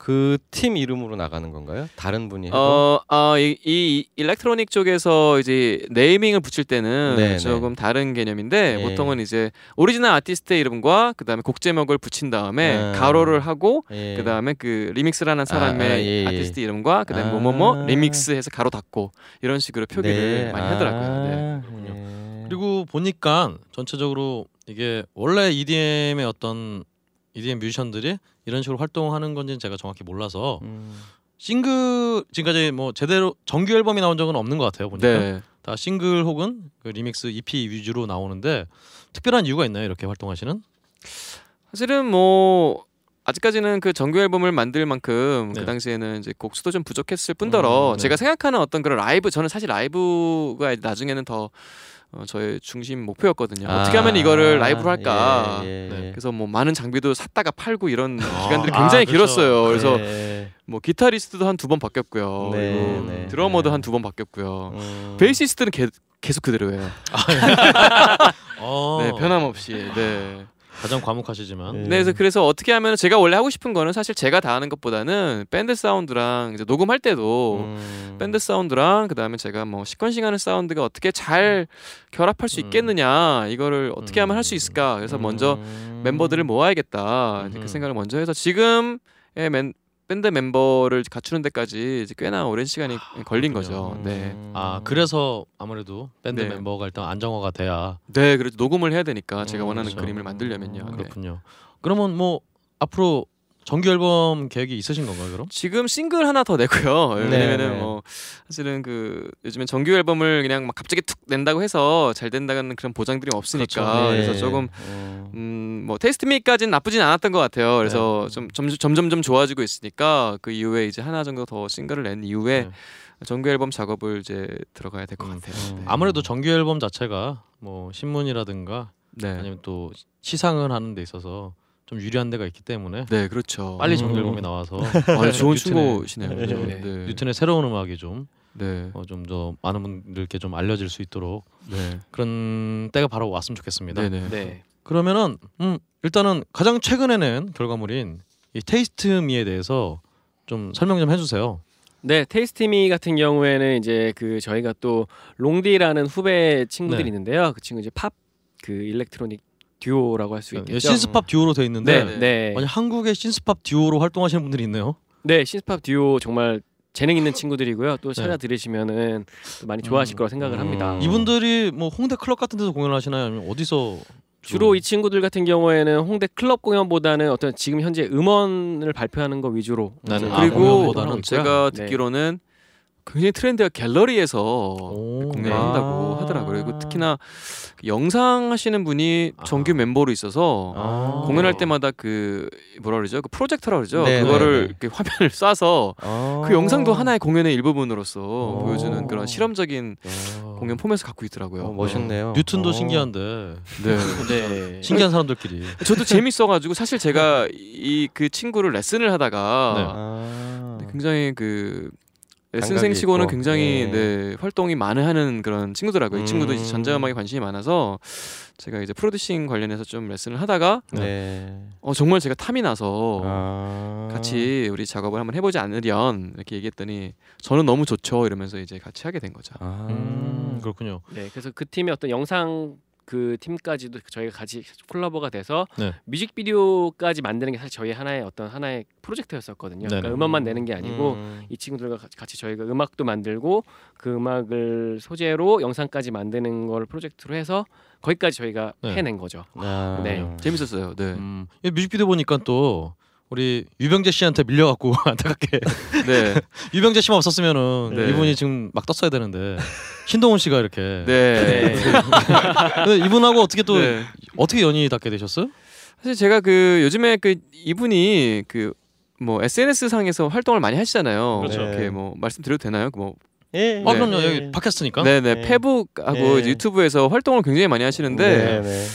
그 팀 이름으로 나가는 건가요? 다른 분이 해도? 어, 어, 이, 이 electronic 쪽에서 이제 naming을 붙일 때는 네, 조금 다른 개념인데 예. 보통은 이제 오리지널 아티스트의 이름과 그다음에 곡 제목을 붙인 다음에 아. 가로를 하고 예. 그다음에 그 리믹스하는 사람의 아, 예, 예. 아티스트 이름과 그다음에 아. 뭐뭐뭐 리믹스해서 가로 닫고 이런 식으로 표기를 네. 많이 하더라고요. 네. 아, 예. 그리고 보니까 전체적으로 이게 원래 EDM의 어떤 EDM 뮤지션들이 이런 식으로 활동하는 건지는 제가 정확히 몰라서 음. 싱글 지금까지 뭐 제대로 정규 앨범이 나온 적은 없는 것 같아요. 보니까 네. 다 싱글 혹은 그 리믹스 EP 위주로 나오는데 특별한 이유가 있나요? 이렇게 활동하시는? 사실은 뭐 아직까지는 그 정규 앨범을 만들 만큼 네. 그 당시에는 이제 곡 수도 좀 부족했을 뿐더러 음, 네. 제가 생각하는 어떤 그런 라이브 저는 사실 라이브가 나중에는 더 어, 저의 중심 목표였거든요. 어떻게 하면 이거를 라이브로 할까? 아, 예, 예, 예. 그래서 뭐 많은 장비도 샀다가 팔고 이런 아, 기간들이 아, 굉장히 그렇죠. 길었어요. 그래서 네. 뭐 기타리스트도 한 두 번 바뀌었고요. 네, 네. 드러머도 네. 한두 번 바뀌었고요. 음. 베이시스트는 개- 계속 그대로예요. 어, *laughs* 네, 변함없이. 네. 가장 과묵하시지만 네. 네, 그래서 그래서 어떻게 하면 제가 원래 하고 싶은 거는 사실 제가 다 하는 것보다는 밴드 사운드랑 이제 녹음할 때도 음. 밴드 사운드랑 그다음에 제가 뭐 시퀀싱 하는 사운드가 어떻게 잘 결합할 수 음. 있겠느냐 이거를 어떻게 하면 할 수 있을까 그래서 먼저 음. 멤버들을 모아야겠다 음. 그 생각을 먼저 해서 지금의 맨, 밴드 멤버를 갖추는 데까지 이제 꽤나 오랜 시간이 걸린 거죠. 음. 네, 아 그래서 아무래도 밴드 네. 멤버가 일단 안정화가 돼야 네, 그래도 녹음을 해야 되니까 제가 음, 원하는 그렇죠. 그림을 만들려면요. 네. 그렇군요. 그러면 뭐 앞으로 정규 앨범 계획이 있으신 건가요, 그럼? 지금 싱글 하나 더 내고요. *laughs* 네, 왜냐면은 네. 뭐 사실은 그 요즘엔 정규 앨범을 그냥 막 갑자기 툭 낸다고 해서 잘 된다는 그런 보장들이 없으니까 그렇죠. 네. 그래서 조금 음. 음뭐 Taste Me까지는 나쁘진 않았던 것 같아요. 그래서 네. 좀 점점 점점점 좋아지고 있으니까 그 이후에 이제 하나 정도 더 싱글을 낸 이후에 네. 정규 앨범 작업을 이제 들어가야 될것 음. 같아요. 음. 네. 아무래도 정규 앨범 자체가 뭐 신문이라든가 네. 아니면 또 시상을 하는 데 있어서 좀 유리한 데가 있기 때문에 네, 그렇죠. 빨리 정규 음. 앨범이 나와서 *laughs* 아, 좋은 충고시네요. 네. 그죠? 네. 네. 뉴튼의 새로운 음악이 좀 네. 어, 좀 더 많은 분들께 좀 알려질 수 있도록 네. 그런 때가 바로 왔으면 좋겠습니다. 네. 네. 네. 그러면은 음, 일단은 가장 최근에 낸 결과물인 이 테이스트미에 대해서 좀 설명 좀 해주세요. 네, Taste Me 같은 경우에는 이제 그 저희가 또 롱디라는 후배 친구들이 네. 있는데요. 그 친구 이제 팝 그 electronic 듀오라고 할 수 있겠죠. 예, 신스팝 듀오로 돼 있는데 네, 네, 아니 한국의 신스팝 듀오로 활동하시는 분들이 있네요. 네, 신스팝 듀오 정말 재능 있는 친구들이고요. 또 네. 찾아 들으시면은 또 많이 좋아하실 음. 거라 생각을 합니다. 음. 이분들이 뭐 홍대 클럽 같은 데서 공연을 하시나요? 아니면 어디서 주로 이 친구들 같은 경우에는 홍대 클럽 공연보다는 어떤 지금 현재 음원을 발표하는 거 위주로 아, 그리고 있고요. 제가 네. 듣기로는 굉장히 트렌드가 갤러리에서 오. 공연을 네. 한다고 하더라고요. 그리고 특히나 그 영상 하시는 분이 아. 정규 멤버로 있어서 아. 공연할 때마다 그 뭐라 그러죠? 그 프로젝터라 그러죠. 네, 그거를 네, 네. 이렇게 화면을 쏴서 아. 그 영상도 하나의 공연의 일부분으로서 오. 보여주는 그런 실험적인 야. 공연 포맷을 갖고 있더라고요. 어, 멋있네요. 뉴튼도 어. 신기한데 네. *laughs* 네. 신기한 사람들끼리 저도 재밌어가지고 사실 제가 이 그 친구를 레슨을 하다가 네. 아. 굉장히 그 레슨생치고는 있고. 굉장히 예. 네, 활동이 많이 하는 그런 친구더라고요. 이 친구도 이제 음. 전자음악에 관심이 많아서 제가 이제 프로듀싱 관련해서 좀 레슨을 하다가 네. 어, 정말 제가 탐이 나서 아. 같이 우리 작업을 한번 해보지 않으련 이렇게 얘기했더니 저는 너무 좋죠 이러면서 이제 같이 하게 된 거죠. 아. 음, 그렇군요. 네, 그래서 그 팀의 어떤 영상 그 팀까지도 저희가 같이 콜라보가 돼서 네. 뮤직비디오까지 만드는 게 사실 저희 하나의 어떤 하나의 프로젝트였었거든요. 네네. 그러니까 음악만 내는 게 아니고 음. 이 친구들과 같이- 저희가 음악도 만들고 그 음악을 소재로 영상까지 만드는 걸 프로젝트로 해서 거기까지 저희가 네. 해낸 거죠. 아. 네. 재밌었어요. 네. 음, 이 뮤직비디오 보니까 또 우리 유병재 씨한테 밀려갖고 *laughs* 안타깝게 네. *laughs* 유병재 씨만 없었으면은 네. 이분이 지금 막 떴어야 되는데 신동훈 씨가 이렇게 네. *laughs* 근데 이분하고 어떻게 또 네. 어떻게 연이 닿게 되셨어요? 사실 제가 그 요즘에 그 이분이 그 뭐 SNS 상에서 활동을 많이 하시잖아요. 그렇죠. 이렇게 뭐 말씀드려도 되나요? 뭐 예. 아 네. 그럼요 여기 팟캐스트니까. 네네 네. 페북하고 네. 이제 유튜브에서 활동을 굉장히 많이 하시는데 네, 네.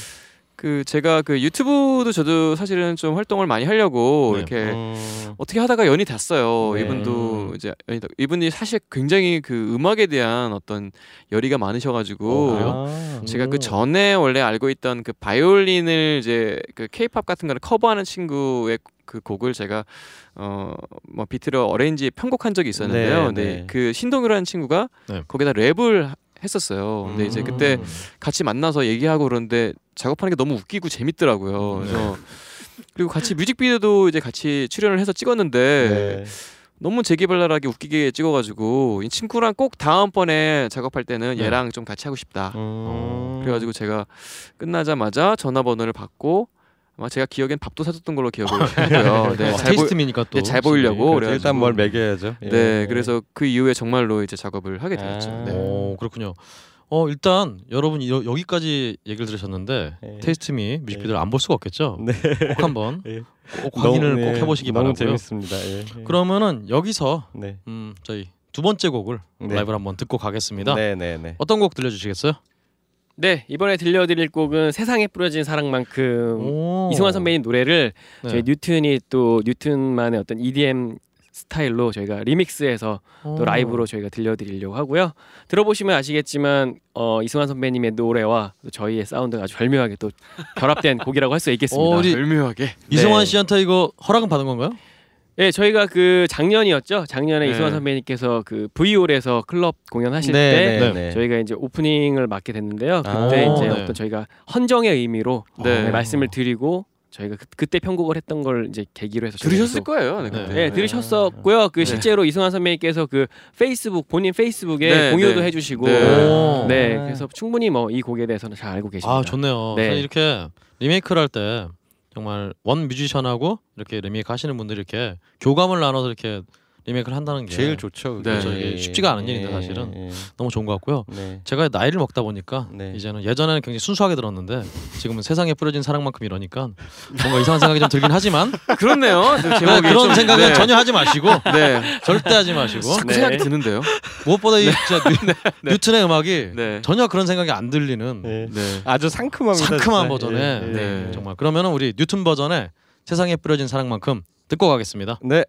그 제가 그 유튜브도 저도 사실은 좀 활동을 많이 하려고 네. 이렇게 음. 어떻게 하다가 연이 닿았어요. 네. 이분도 이제 연이 닿- 이분이 사실 굉장히 그 음악에 대한 어떤 열의가 많으셔가지고 어. 제가 그 전에 원래 알고 있던 그 바이올린을 이제 그 케이팝 같은 거를 커버하는 친구의 그 곡을 제가 어뭐 비트로 어레인지 편곡한 적이 있었는데요. 네, 네, 네. 그 신동이라는 친구가 네. 거기다 랩을 하- 했었어요. 근데 이제 음. 그때 같이 만나서 얘기하고 그러는데 작업하는 게 너무 웃기고 재밌더라고요. 그래서 그리고 같이 뮤직비디오도 이제 같이 출연을 해서 찍었는데 네. 너무 재기발랄하게 웃기게 찍어가지고 이 친구랑 꼭 다음번에 작업할 때는 네. 얘랑 좀 같이 하고 싶다. 음. 그래가지고 제가 끝나자마자 전화번호를 받고 아마 제가 기억엔 밥도 사줬던 걸로 기억을 하고요. 네, 어, 잘, 보, 테이스트미니까 또 네, 잘 보이려고. 일단 뭘 먹여야죠. 예. 네, 그래서 그 이후에 정말로 이제 작업을 하게 되었죠. 아. 네. 오 그렇군요. 어 일단 여러분 여, 여기까지 얘기를 들으셨는데 네. 테이스트미 뮤직비디오를 안 볼 수가 없겠죠. 네. 꼭 한번 *laughs* 예. 꼭 확인을 너무, 꼭 예, 해보시기 바라고요. 재밌습니다. 예. 예. 그러면은 여기서 네. 음 저희 두 번째 곡을 네. 라이브를 한번 듣고 가겠습니다. 네, 네, 네. 어떤 곡 들려주시겠어요? 네, 이번에 들려드릴 곡은 세상에 뿌려진 사랑만큼 오. 이승환 선배님 노래를 네. 저희 뉴튼이 또 뉴튼만의 어떤 EDM 스타일로 저희가 리믹스해서 또 오. 라이브로 저희가 들려드리려고 하고요. 들어보시면 아시겠지만 어, 이승환 선배님의 노래와 또 저희의 사운드가 아주 절묘하게 또 결합된 *laughs* 곡이라고 할 수 있겠습니다. 어, 절묘하게. 이승환 네. 씨한테 이거 허락은 받은 건가요? 네, 저희가 그 작년이었죠. 작년에 네. 이승환 선배님께서 그 V홀에서 클럽 공연하실 네, 때 네, 네. 네. 저희가 이제 오프닝을 맡게 됐는데요. 그때 아, 이제 네. 어떤 저희가 헌정의 의미로 네. 네, 말씀을 드리고 저희가 그, 그때 편곡을 했던 걸 이제 계기로 해서 들으셨을 또- 거예요. 네, 네. 들으셨었고요. 그 네. 실제로 이승환 선배님께서 그 페이스북 본인 페이스북에 네, 공유도 네. 해주시고 네. 그래서 충분히 뭐 이 곡에 대해서는 잘 알고 계십니다. 아 좋네요. 네. 이렇게 리메이크를 할 때 정말 원 뮤지션하고 이렇게 리메이크 하시는 분들이 이렇게 교감을 나눠서 이렇게 리메이크를 한다는 게 제일 좋죠. 네. 이게 쉽지가 않은 일인데, 예, 사실은. 예, 너무 좋은 것 같고요. 네. 제가 나이를 먹다 보니까 네. 이제는 예전에는 굉장히 순수하게 들었는데 지금은 세상에 뿌려진 사랑만큼 이러니까 뭔가 이상한 생각이 좀 들긴 하지만 *laughs* 그렇네요. 그 네, 그런 좀- 생각은 네. 전혀 하지 마시고 *laughs* 네. 절대 하지 마시고 네. 생각이 드는데요. 무엇보다 이 진짜 *laughs* 뉴, 뉴튼의 음악이 네. 전혀 그런 생각이 안 들리는. 아주. 상큼한 진짜. 버전의 예, 예. 네. 정말 그러면은 우리 뉴튼 버전의 세상에 뿌려진 사랑만큼 듣고 가겠습니다. 네.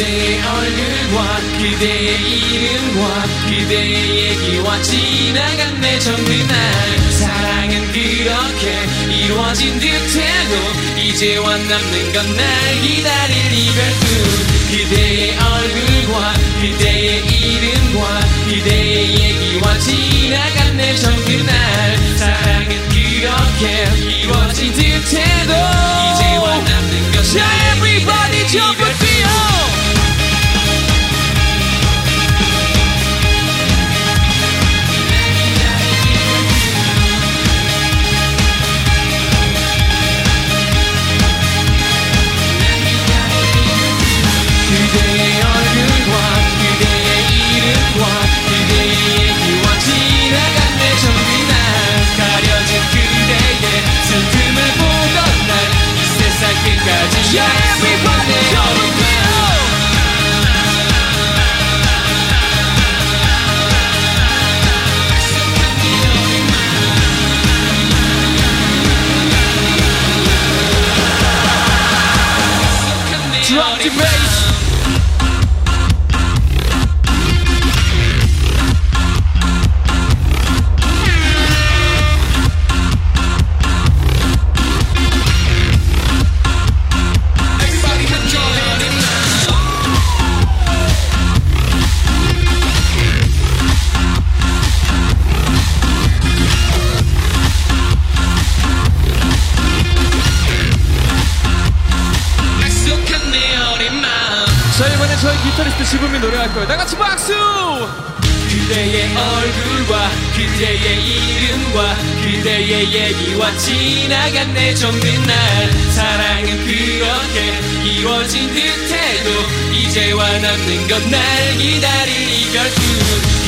그대의 얼굴과 그대의 이름과 그대의 얘기와 지나간 내 전부 날. 사랑은 그렇게 이루어진 듯해도 이제와 남는 건 날 기다릴 이별뿐. 그대의 얼굴과 그대의 이름과 그대의 얘기와 지나간 내 전부 날. 사랑은 그렇게 이루어진 듯해도 이제와 남는 세상 지범이 노래할 거예요. 다 같이 박수! 그대의 얼굴과 그대의 이름과 그대의 얘기와 지나간 내 정든 날. 사랑은 그렇게 이루어진 듯해도 이제와 남는 건 날 기다릴 이별뿐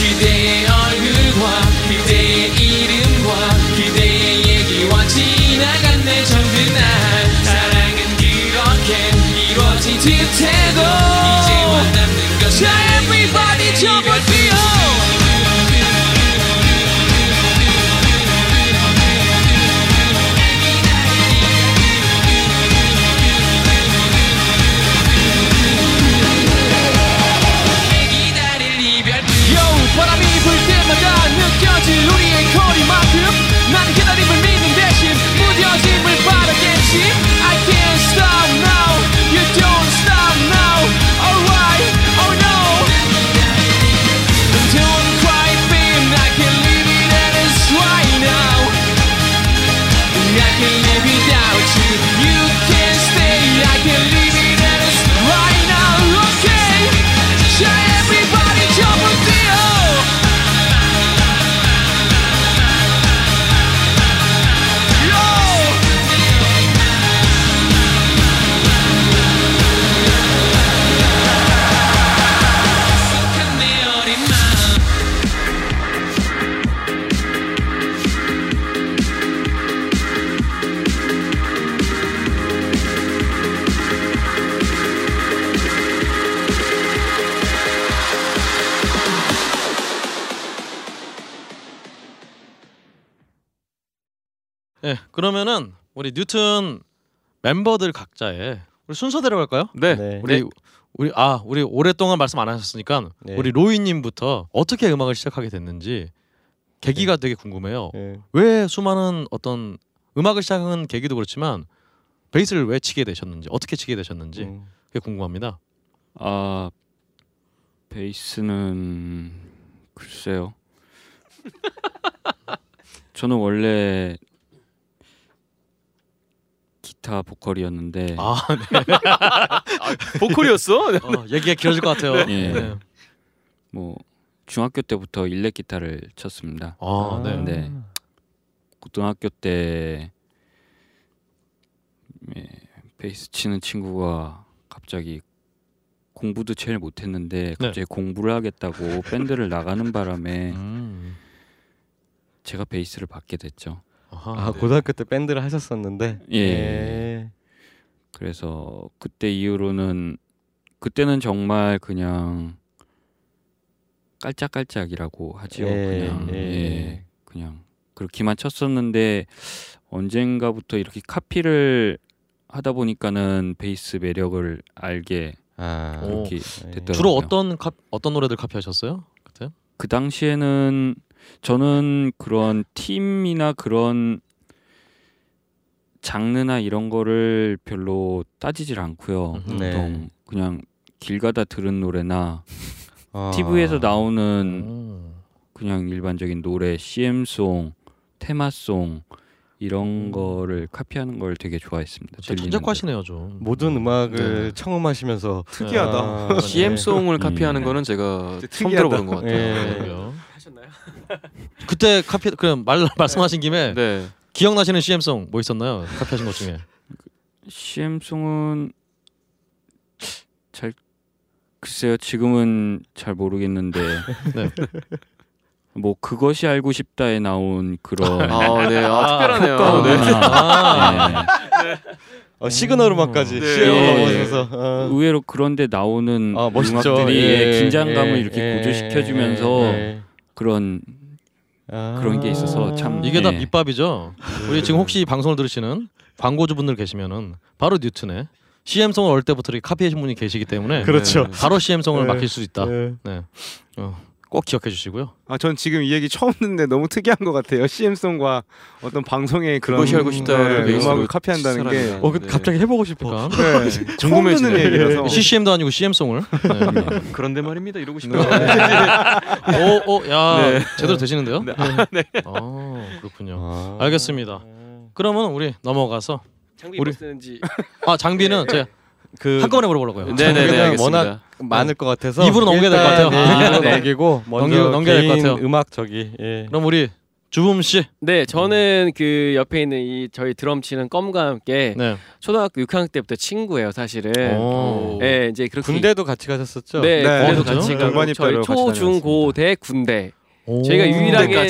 그대의 얼굴과 그대의 이름과 그대의 얘기와 지나간 내 정든 날. 사랑은 그렇게 이루어진 듯해도 남 우리 뉴튼 멤버들 각자의 우리 순서대로 갈까요? 네. 네. 우리 우리 아 우리 오랫동안 말씀 안 하셨으니까 네. 우리 로이님부터 어떻게 음악을 시작하게 됐는지 계기가 되게 궁금해요. 예. 왜 수많은 어떤 음악을 시작한 계기도 그렇지만 베이스를 왜 치게 되셨는지 어떻게 치게 되셨는지 음. 그게 궁금합니다. 아 베이스는 글쎄요. *laughs* 저는 원래 기타 보컬이었는데 아, *laughs* 보컬이었어? 어, 얘기가 길어질 것 같아요. 예. 네. 뭐 중학교 때부터 일렉 기타를 쳤습니다. 아, 네. 네. 고등학교 때 예, 베이스 치는 친구가 갑자기 공부도 제일 못했는데 갑자기 공부를 하겠다고 밴드를 나가는 바람에 음. 제가 베이스를 받게 됐죠. 아하, 아 네. 고등학교 때 밴드를 하셨었는데. 예. 예. 그래서 그때 이후로는 그때는 정말 그냥 깔짝깔짝이라고 하죠. 예, 그냥 예. 예. 그냥 그렇게만 쳤었는데 언젠가부터 이렇게 카피를 하다 보니까는 베이스 매력을 알게 아. 예. 됐더라고요. 주로 어떤 카, 어떤 노래들 카피하셨어요? 그때? 그 당시에는 저는 그런 팀이나 그런 장르나 이런 거를 별로 따지질 않고요. 음, 네. 보통 그냥 길 가다 들은 노래나 아. TV에서 나오는 음. 그냥 일반적인 노래, CM송, 테마송 이런 거를 카피하는 걸 되게 좋아했습니다. 천재과시네요 좀. 모든 음악을 네. 청음하시면서 특이하다. 아, *laughs* CM송을 음. 카피하는 거는 제가 처음 특이하다. 들어보는 것 같아요. 예. 하셨나요? *laughs* 그때 카피 그냥 말 말씀하신 김에 네. 기억나시는 CM송 뭐 있었나요? 카피하신 것 중에. CM송은 잘 글쎄요 지금은 잘 모르겠는데 *laughs* 네. 뭐 그것이 알고 싶다에 나온 그런 아, 네. 아, *laughs* 특별하네요. 효과음이나, 네. 아. 네. 어, 시그널 음악까지 네. 예. 어. 의외로 그런데 나오는 아, 멋있죠. 음악들이 예, 긴장감을 예, 이렇게 예, 고조시켜주면서 예. 그런 아. 그런 게 있어서 참 이게 다 네. 밑밥이죠. 우리 지금 혹시 방송을 들으시는 광고주분들 계시면은 바로 뉴튼의 CM송을 어릴 때부터 이렇게 카피하신 분이 계시기 때문에 그렇죠. 바로 CM송을 네. 맡길 수 있다. 네. 네. 어, 꼭 기억해 주시고요. 아, 전 지금 이 얘기 처음 듣는데 너무 특이한 것 같아요. CM송과 어떤 방송의 그런 그것이 알고 싶다를 네, 음악을 카피한다는 게. 어, 그 네. 갑자기 해보고 싶어. 네, *laughs* 처음 듣는 얘기라서 CCM도 아니고 CM송을. 네. 그런데 말입니다. 이러고 싶네요. 오, 오, 야, 네. 제대로 되시는데요? 네. 네. 아, 그렇군요. 아. 알겠습니다. 그러면 우리 넘어가서 장비 우리- 뭐 쓰는지 아 장비는 제가 그 한꺼번에 물어보려고요. 네네네 장비는 알겠습니다. 워낙 많을 것 같아서 입으로 넘겨야 될것 일단, 같아요. 네, 아, 입으로 네. 넘기고 먼저 넘겨- 넘겨야 될 것 개인 같아요. 음악 저기 예. 그럼 우리 주붐 씨. 네 저는 그 옆에 있는 이 저희 드럼 치는 껌과 함께 네. 초등학교 6학년 때부터 친구예요 사실은 오. 네 이제 그렇게 군대도 같이 가셨었죠? 네, 네. 군대도 어, 같이? 가고 저희 같이 초, 중, 고, 대 군대 저희가 유일하게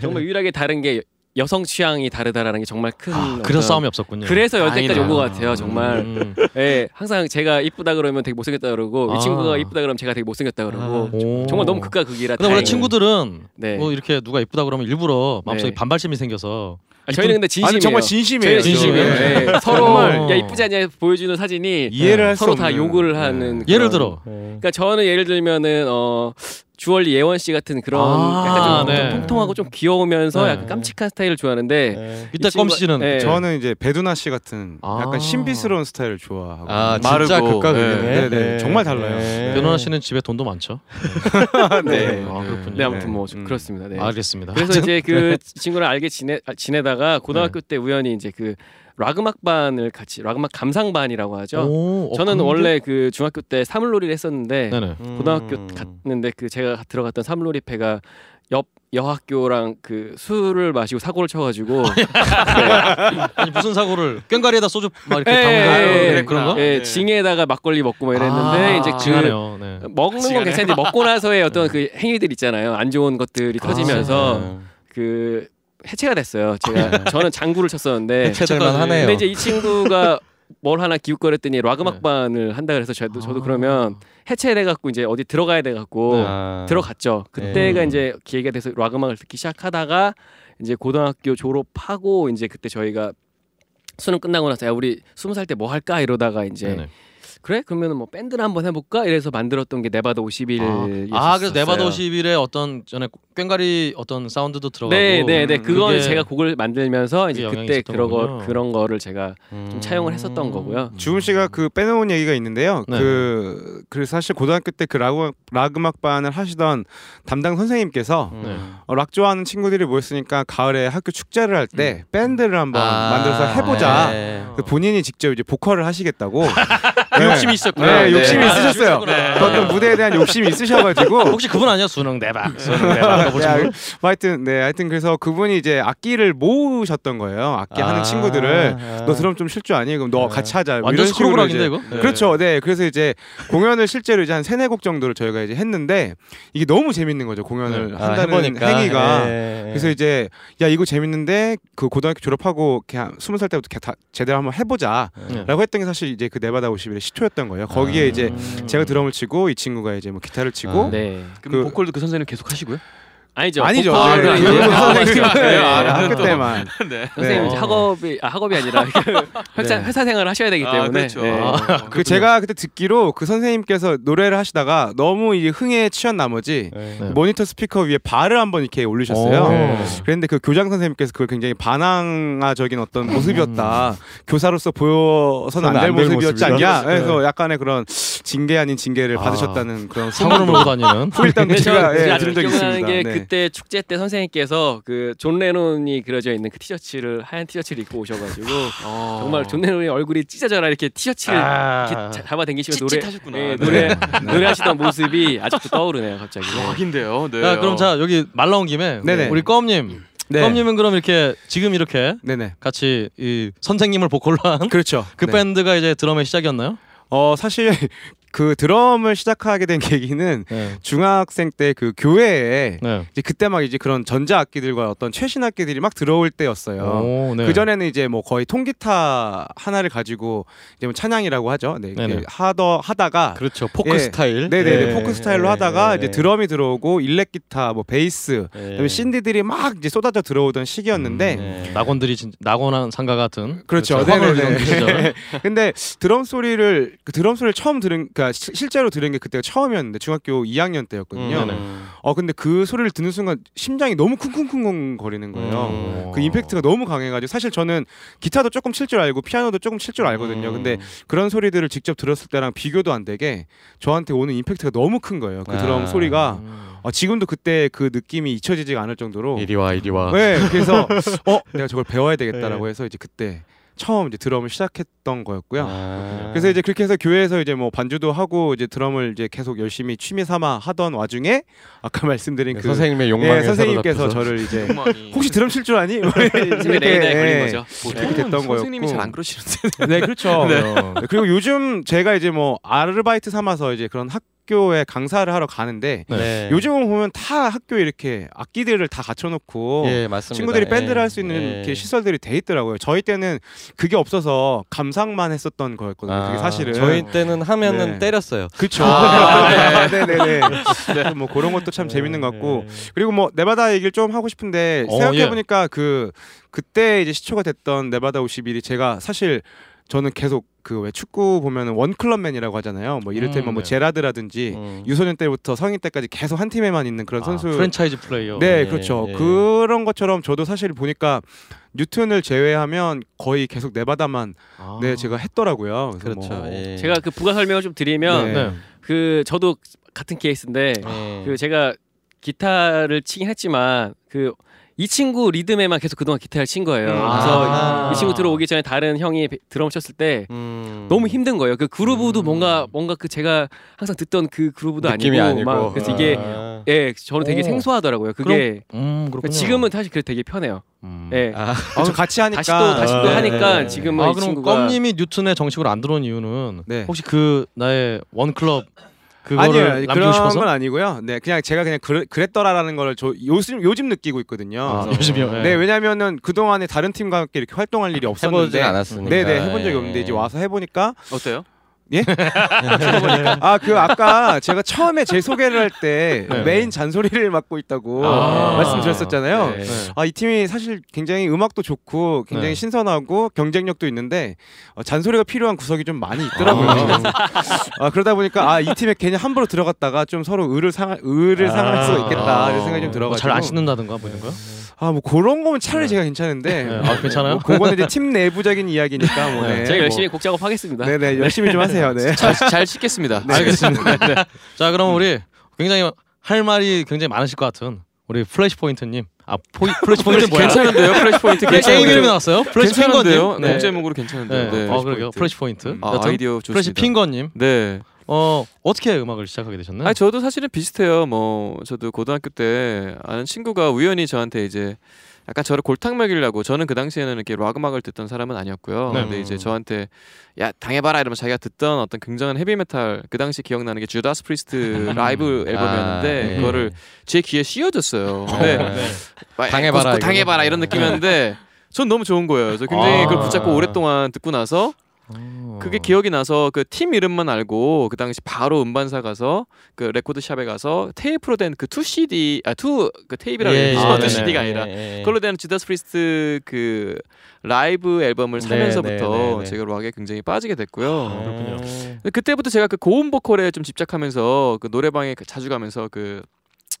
정말 유일하게 다른 게 여성 취향이 다르다라는 게 정말 큰 아, 그래서 어떤- 싸움이 없었군요. 그래서 여태까지. 온 것 같아요 정말 음. 예 항상 제가 이쁘다 그러면 되게 못생겼다 그러고 아. 이 친구가 이쁘다 그러면 제가 되게 못생겼다 그러고 오. 정말 너무 극과 극이라 근데 원래. 친구들은 네. 뭐 이렇게 누가 이쁘다 그러면 일부러 마음속에 네. 반발심이 생겨서 아, 저희는 근데 진심이에요 아니 정말 진심이에요. 진심이에요. 예, *laughs* 서로. 야 이쁘지 않냐 보여주는 사진이 이해를 서로 없는 다 욕을 하는 예를 그런- 들어 그러니까 저는 예를 들면은 어 주얼리 예원 씨 같은 그런 아, 약간 좀, 네. 좀 통통하고 좀 귀여우면서 네. 약간 깜찍한 스타일을 좋아하는데 네. 이때 껌 씨는 네. 저는 이제 배두나 씨 같은 아. 약간 신비스러운 스타일을 좋아하고 아 진짜 마르고, 극과 네. 극이네. 네, 네. 정말 달라요. 변호나 씨는 집에 돈도 많죠. *laughs* 네. 아, 그렇군요. 네 아무튼 뭐 음. 그렇습니다. 네. 알겠습니다. 그래서 이제 그 친구를 알게 지내 아, 지내다가 고등학교 때 우연히 이제 그 락 음악반을 같이 락 음악 감상반이라고 하죠. 오, 어, 저는 근데- 원래 그 중학교 때 사물놀이를 했었는데 네네. 고등학교 음. 갔는데 그 제가 들어갔던 사물놀이패가 옆 여학교랑 그 술을 마시고 사고를 쳐가지고 *laughs* 아니 무슨 사고를 꽹가리에다 소주 막 이렇게 예. 그런 거? 예, 징에다가 막걸리 먹고 막 이랬는데 아, 이제 그 징하네요. 네. 먹는 건 괜찮은데 먹고 나서의 어떤 그 행위들 있잖아요. 안 좋은 것들이 터지면서 네. 그 해체가 됐어요. 제가 저는 장구를 쳤었는데 해체될만 하네요. 근데 이제 이 친구가 뭘 하나 기웃거렸더니 락 음악반을 한다 그래서 저도 저도 그러면 해체돼 갖고 이제 어디 들어가야 돼 갖고 아. 들어갔죠. 그때가 네. 이제 기회가 돼서 락 음악을 듣기 시작하다가 이제 고등학교 졸업하고 이제 그때 저희가 수능 끝나고 나서 야 우리 스무 살 때 뭐 할까 이러다가 이제 네네. 그래 그러면 뭐 밴드를 한번 해볼까 이래서 만들었던 게 네바다 50일 아, 아 그래서 네바다 50일에 어떤 전에 꽹가리 어떤 사운드도 들어가고 네 네 네 그건 그게 제가 곡을 만들면서 이제 그때 그런 거. 그런 거를 제가 좀 음. 차용을 했었던 거고요. 주훈 씨가 그 빼놓은 얘기가 있는데요. 네. 그, 그 사실 고등학교 때 그 락, 락 음악반을 하시던 담당 선생님께서 네. 어, 락 좋아하는 친구들이 모였으니까 가을에 학교 축제를 할때 밴드를 한번 아, 만들어서 해보자. 네. 그 본인이 직접 이제 보컬을 하시겠다고 네. *laughs* 욕심이 있었구나. 네, 욕심이 네. 있으셨어요. 아, 그러시구나. 그 어떤 무대에 대한 욕심이 있으셔가지고 *laughs* 혹시 그분 아니야 수능 대박. 수능 대박. 야, 분? 뭐 하여튼 네 하여튼 그래서 그분이 이제 악기를 모으셨던 거예요. 악기 하는 아. 친구들을 아. 너 드럼 좀칠줄 아니? 그럼 너 아. 같이 하자. 뭐 완전 School of Rock인데 이거? 네. 그렇죠. 네. 그래서 이제 공연을 실제로 이제 한 세네 곡 정도를 저희가 이제 했는데 이게 너무 재밌는 거죠. 공연을 아, 한다는 해보니까. 행위가. 예, 예. 그래서 이제 야 이거 재밌는데 그 고등학교 졸업하고 그냥 스무 살 때부터 다 제대로 한번 해보자라고 네. 했던 게 사실 이제 그 네바다 50일의 시초였던 거예요. 거기에 아. 이제 제가 드럼을 치고 이 친구가 이제 뭐 기타를 치고 아. 네. 그럼 그- 보컬도 그 선생님 계속 하시고요? 아니죠. 아니죠. 네. 그 아. 네, 아, 학교 또 때만. *laughs* 네. 선생님 네. 학업이 아, 학업이 아니라 *laughs* 회사 네. 회사 생활을 하셔야 되기 아, 때문에 그렇죠. 네. 아, 그 제가 그때 듣기로 그 선생님께서 노래를 하시다가 너무 이 흥에 취한 나머지. 모니터 스피커 위에 발을 한번 이렇게 올리셨어요. 오. 그런데 그 교장 선생님께서 그걸 굉장히 반항아적인 어떤 모습이었다. 교사로서 보여서는 안될 안될 모습이었지 모습이다. 않냐. 그래서 약간의 그런 징계 아닌 징계를 아. 받으셨다는 그런 소문도 몰고 다니는. 후일담도 근데 제가 들은 적이 있습니다. 게 네. 그때 축제 때 선생님께서 그 존 레논이 그려져 있는 그 티셔츠를 하얀 티셔츠를 입고 오셔가지고 어. 정말 존 레논의 얼굴이 찢어져라 이렇게 티셔츠를 아. 이렇게 자- 잡아당기시면 노래. 예, 네. 노래 노래하시던 모습이 아직도 떠오르네요 갑자기. 대박인데요. 네. 야 그럼 자 여기 말 나온 김에 네네. 우리 껌님, 네. 껌님은 그럼 이렇게 지금 이렇게 네네. 같이 이 선생님을 보컬로 한그 그렇죠. 네. 밴드가 이제 드럼의 시작이었나요? 어 사실 그 드럼을 시작하게 된 *laughs* 계기는 네. 중학생 때 그 교회에 네. 이제 그때 막 이제 그런 전자 악기들과 어떤 최신 악기들이 막 들어올 때였어요. 오, 네. 그 전에는 이제 뭐 거의 통기타 하나를 가지고 이제 뭐 찬양이라고 하죠. 네, 네네. 하더 하다가 그렇죠. 포크 예. 스타일. 네네네 네. 포크 스타일로 네. 하다가 네. 이제 드럼이 들어오고 일렉 기타, 뭐 베이스, 네. 그다음에 신디들이 막 이제 쏟아져 들어오던 시기였는데 네. 낙원들이 진 낙원 상가 같은 그렇죠. 네네네. 이런 시절. *laughs* 근데 드럼 소리를 그 드럼 소리를 처음 들은 그 시- 실제로 들은 게 그때가 처음이었는데 중학교 2학년 때였거든요. 음. 어 근데 그 소리를 듣는 순간 심장이 너무 쿵쿵쿵쿵 거리는 거예요. 음. 그 임팩트가 너무 강해가지고 사실 저는 기타도 조금 칠 줄 알고 피아노도 조금 칠 줄 알거든요. 근데 음. 그런 소리들을 직접 들었을 때랑 비교도 안 되게 저한테 오는 임팩트가 너무 큰 거예요. 그 드럼 아. 소리가 음. 어, 지금도 그때 그 느낌이 잊혀지지가 않을 정도로 이리 와 이리 와. 네, 그래서 *laughs* 어 내가 저걸 배워야 되겠다라고 해서 이제 그때 처음 이제 드럼을 시작했던 거였고요. 아. 그래서 이제 그렇게 해서 교회에서 이제 뭐 반주도 하고 이제 드럼을 이제 계속 열심히 취미 삼아 하던 와중에 아까 *laughs* 말씀드린 네, 그 선생님의 욕망에 예, 선생님께서. 저를 이제. 혹시 드럼 칠 줄 아니? 뭐 걸린 예, 거죠. 그렇게 됐던 거였고 선생님이 잘 안 그러시는데. 네 그렇죠. 네. 네, 그리고 요즘 제가 이제 뭐 아르바이트 삼아서 이제 그런 학 교에 강사를 하러 가는데 네. 요즘은 보면 다 학교에 이렇게 악기들을 다 갖춰놓고 예. 친구들이 예. 밴드를 할 수 있는 예. 시설들이 돼 있더라고요. 저희 때는 그게 없어서 감상만 했었던 거였거든요. 아, 그게 사실은 저희 때는 하면은 네. 때렸어요. 그쵸. 아, 네네 네. *laughs* 뭐 그런 것도 참 재밌는 것 같고 그리고 뭐 네바다 얘기를 좀 하고 싶은데 어, 생각해 보니까 그 그때 이제 시초가 됐던 네바다 51이 제가 사실 저는 계속 그 왜 축구 보면은 원클럽맨이라고 하잖아요. 뭐 이를테면 음, 뭐 네. 제라드라든지 음. 유소년 때부터 성인 때까지 계속 한 팀에만 있는 그런 아, 선수 프랜차이즈 플레이어. 네, 예, 그렇죠. 예. 그런 것처럼 저도 사실 보니까 뉴튼을 제외하면 거의 계속 네바다만 아. 네 제가 했더라고요. 그렇죠. 뭐- 예. 제가 그 부가 설명을 좀 드리면 네. 네. 그 저도 같은 케이스인데 예. 그 제가 기타를 치긴 했지만 그 이 친구 리듬에만 계속 그동안 기타를 친 거예요. 음. 그래서 아. 이 친구 들어오기 전에 다른 형이 베- 드럼 쳤을 때 음. 너무 힘든 거예요. 그 그루브도 음. 뭔가 뭔가 그 제가 항상 듣던 그 그루브도 느낌이 아니고, 아니고. 막 그래서 이게 아. 예 저는 되게 오. 생소하더라고요. 그게 음, 그렇군요. 지금은 사실 그게 되게 편해요. 음. 예. 아. 그렇죠. 같이 하니까 다시 또 다시 또 네, 하니까 네. 지금은 아 이 그럼 친구가 껌님이 뉴튼에 정식으로 안 들어온 이유는 네. 혹시 그 나의 원 클럽 그거를 아니요 남기고 그런 싶어서? 건 아니고요. 네 그냥 제가 그냥 그랬, 그랬더라라는 거를 저 요즘 요즘 느끼고 있거든요. 아, 그래서 요즘이요. 네 왜냐면은 그 동안에 다른 팀과 함께 이렇게 활동할 일이 없었는데 않았으니까. 네 네 해본 적이 없는데 예. 이제 와서 해보니까 어때요? 아 그 아까 제가 처음에 제 소개를 할때 네. 메인 잔소리를 맡고 있다고 아. 말씀드렸었잖아요. 네. 아이 팀이 사실 굉장히 음악도 좋고 굉장히 네. 신선하고 경쟁력도 있는데 어, 잔소리가 필요한 구석이 좀 많이 있더라고요. 아, 그러다 보니까 아 이 팀에 괜히 함부로 들어갔다가 좀 서로 의를 상할 의를 상할 수가 있겠다 이런 생각이 좀 들어가지고 잘 안 씻는다든가 뭐 이런 거? 아뭐 그런 거면 차라리 제가 괜찮은데 네. 아, 괜찮아요? 뭐 그거는 이제 팀 내부적인 이야기니까 뭐 네. 제가 뭐, 열심히 곡 작업하겠습니다. 네네 열심히 좀 하세요. 네. 잘, 잘 씻겠습니다. 알겠습니다. 네. 자, 그럼 우리 굉장히 할 말이 굉장히 많으실 것 같은 우리 Flash Point님. 아, 포이, Flash Point 뭐야? 괜찮은데요, Flash Point 네, 게임 이름이 괜찮은데요. 나왔어요? 플래시 괜찮은데요. 핑거님. 네. 네. 제목으로 괜찮은데요. 네. 네. 어, 그러게요. Flash Point. 아, 아이디어 좋습니다. 플래시 핑거님. 네. 어, 어떻게 음악을 시작하게 되셨나요? 아니 저도 사실은 비슷해요. 뭐 저도 고등학교 때 아는 친구가 우연히 저한테 이제 약간 저를 골탕 먹이려고 저는 그 당시에는 이렇게 락 음악을 듣던 사람은 아니었고요. 네. 근데 이제 저한테 야 당해봐라 이러면 자기가 듣던 어떤 굉장한 헤비메탈 그 당시 기억나는 게 주다스 프리스트 *laughs* 라이브 앨범이었는데 아, 네. 그거를 제 귀에 씌워줬어요. 근데 네. 막 당해봐라, 고스코 당해봐라 이런 느낌이었는데 전 너무 좋은 거예요. 그래서 굉장히 아. 그걸 붙잡고 오랫동안 듣고 나서 어. 그게 기억이 나서 그 팀 이름만 알고 그 당시 바로 음반사 가서 그 레코드 샵에 가서 테이프로 된 그 2CD 아투그 테이프라고 예, 해야 예. 아, 투 네네. CD가 아니라 예, 예. 그걸로 된 주다스 프리스트 그 라이브 앨범을 네, 사면서부터 네, 네, 네. 제가 락에 굉장히 빠지게 됐고요. 그렇군요. 근데 그때부터 제가 그 고음 보컬에 좀 집착하면서 그 노래방에 그 자주 가면서 그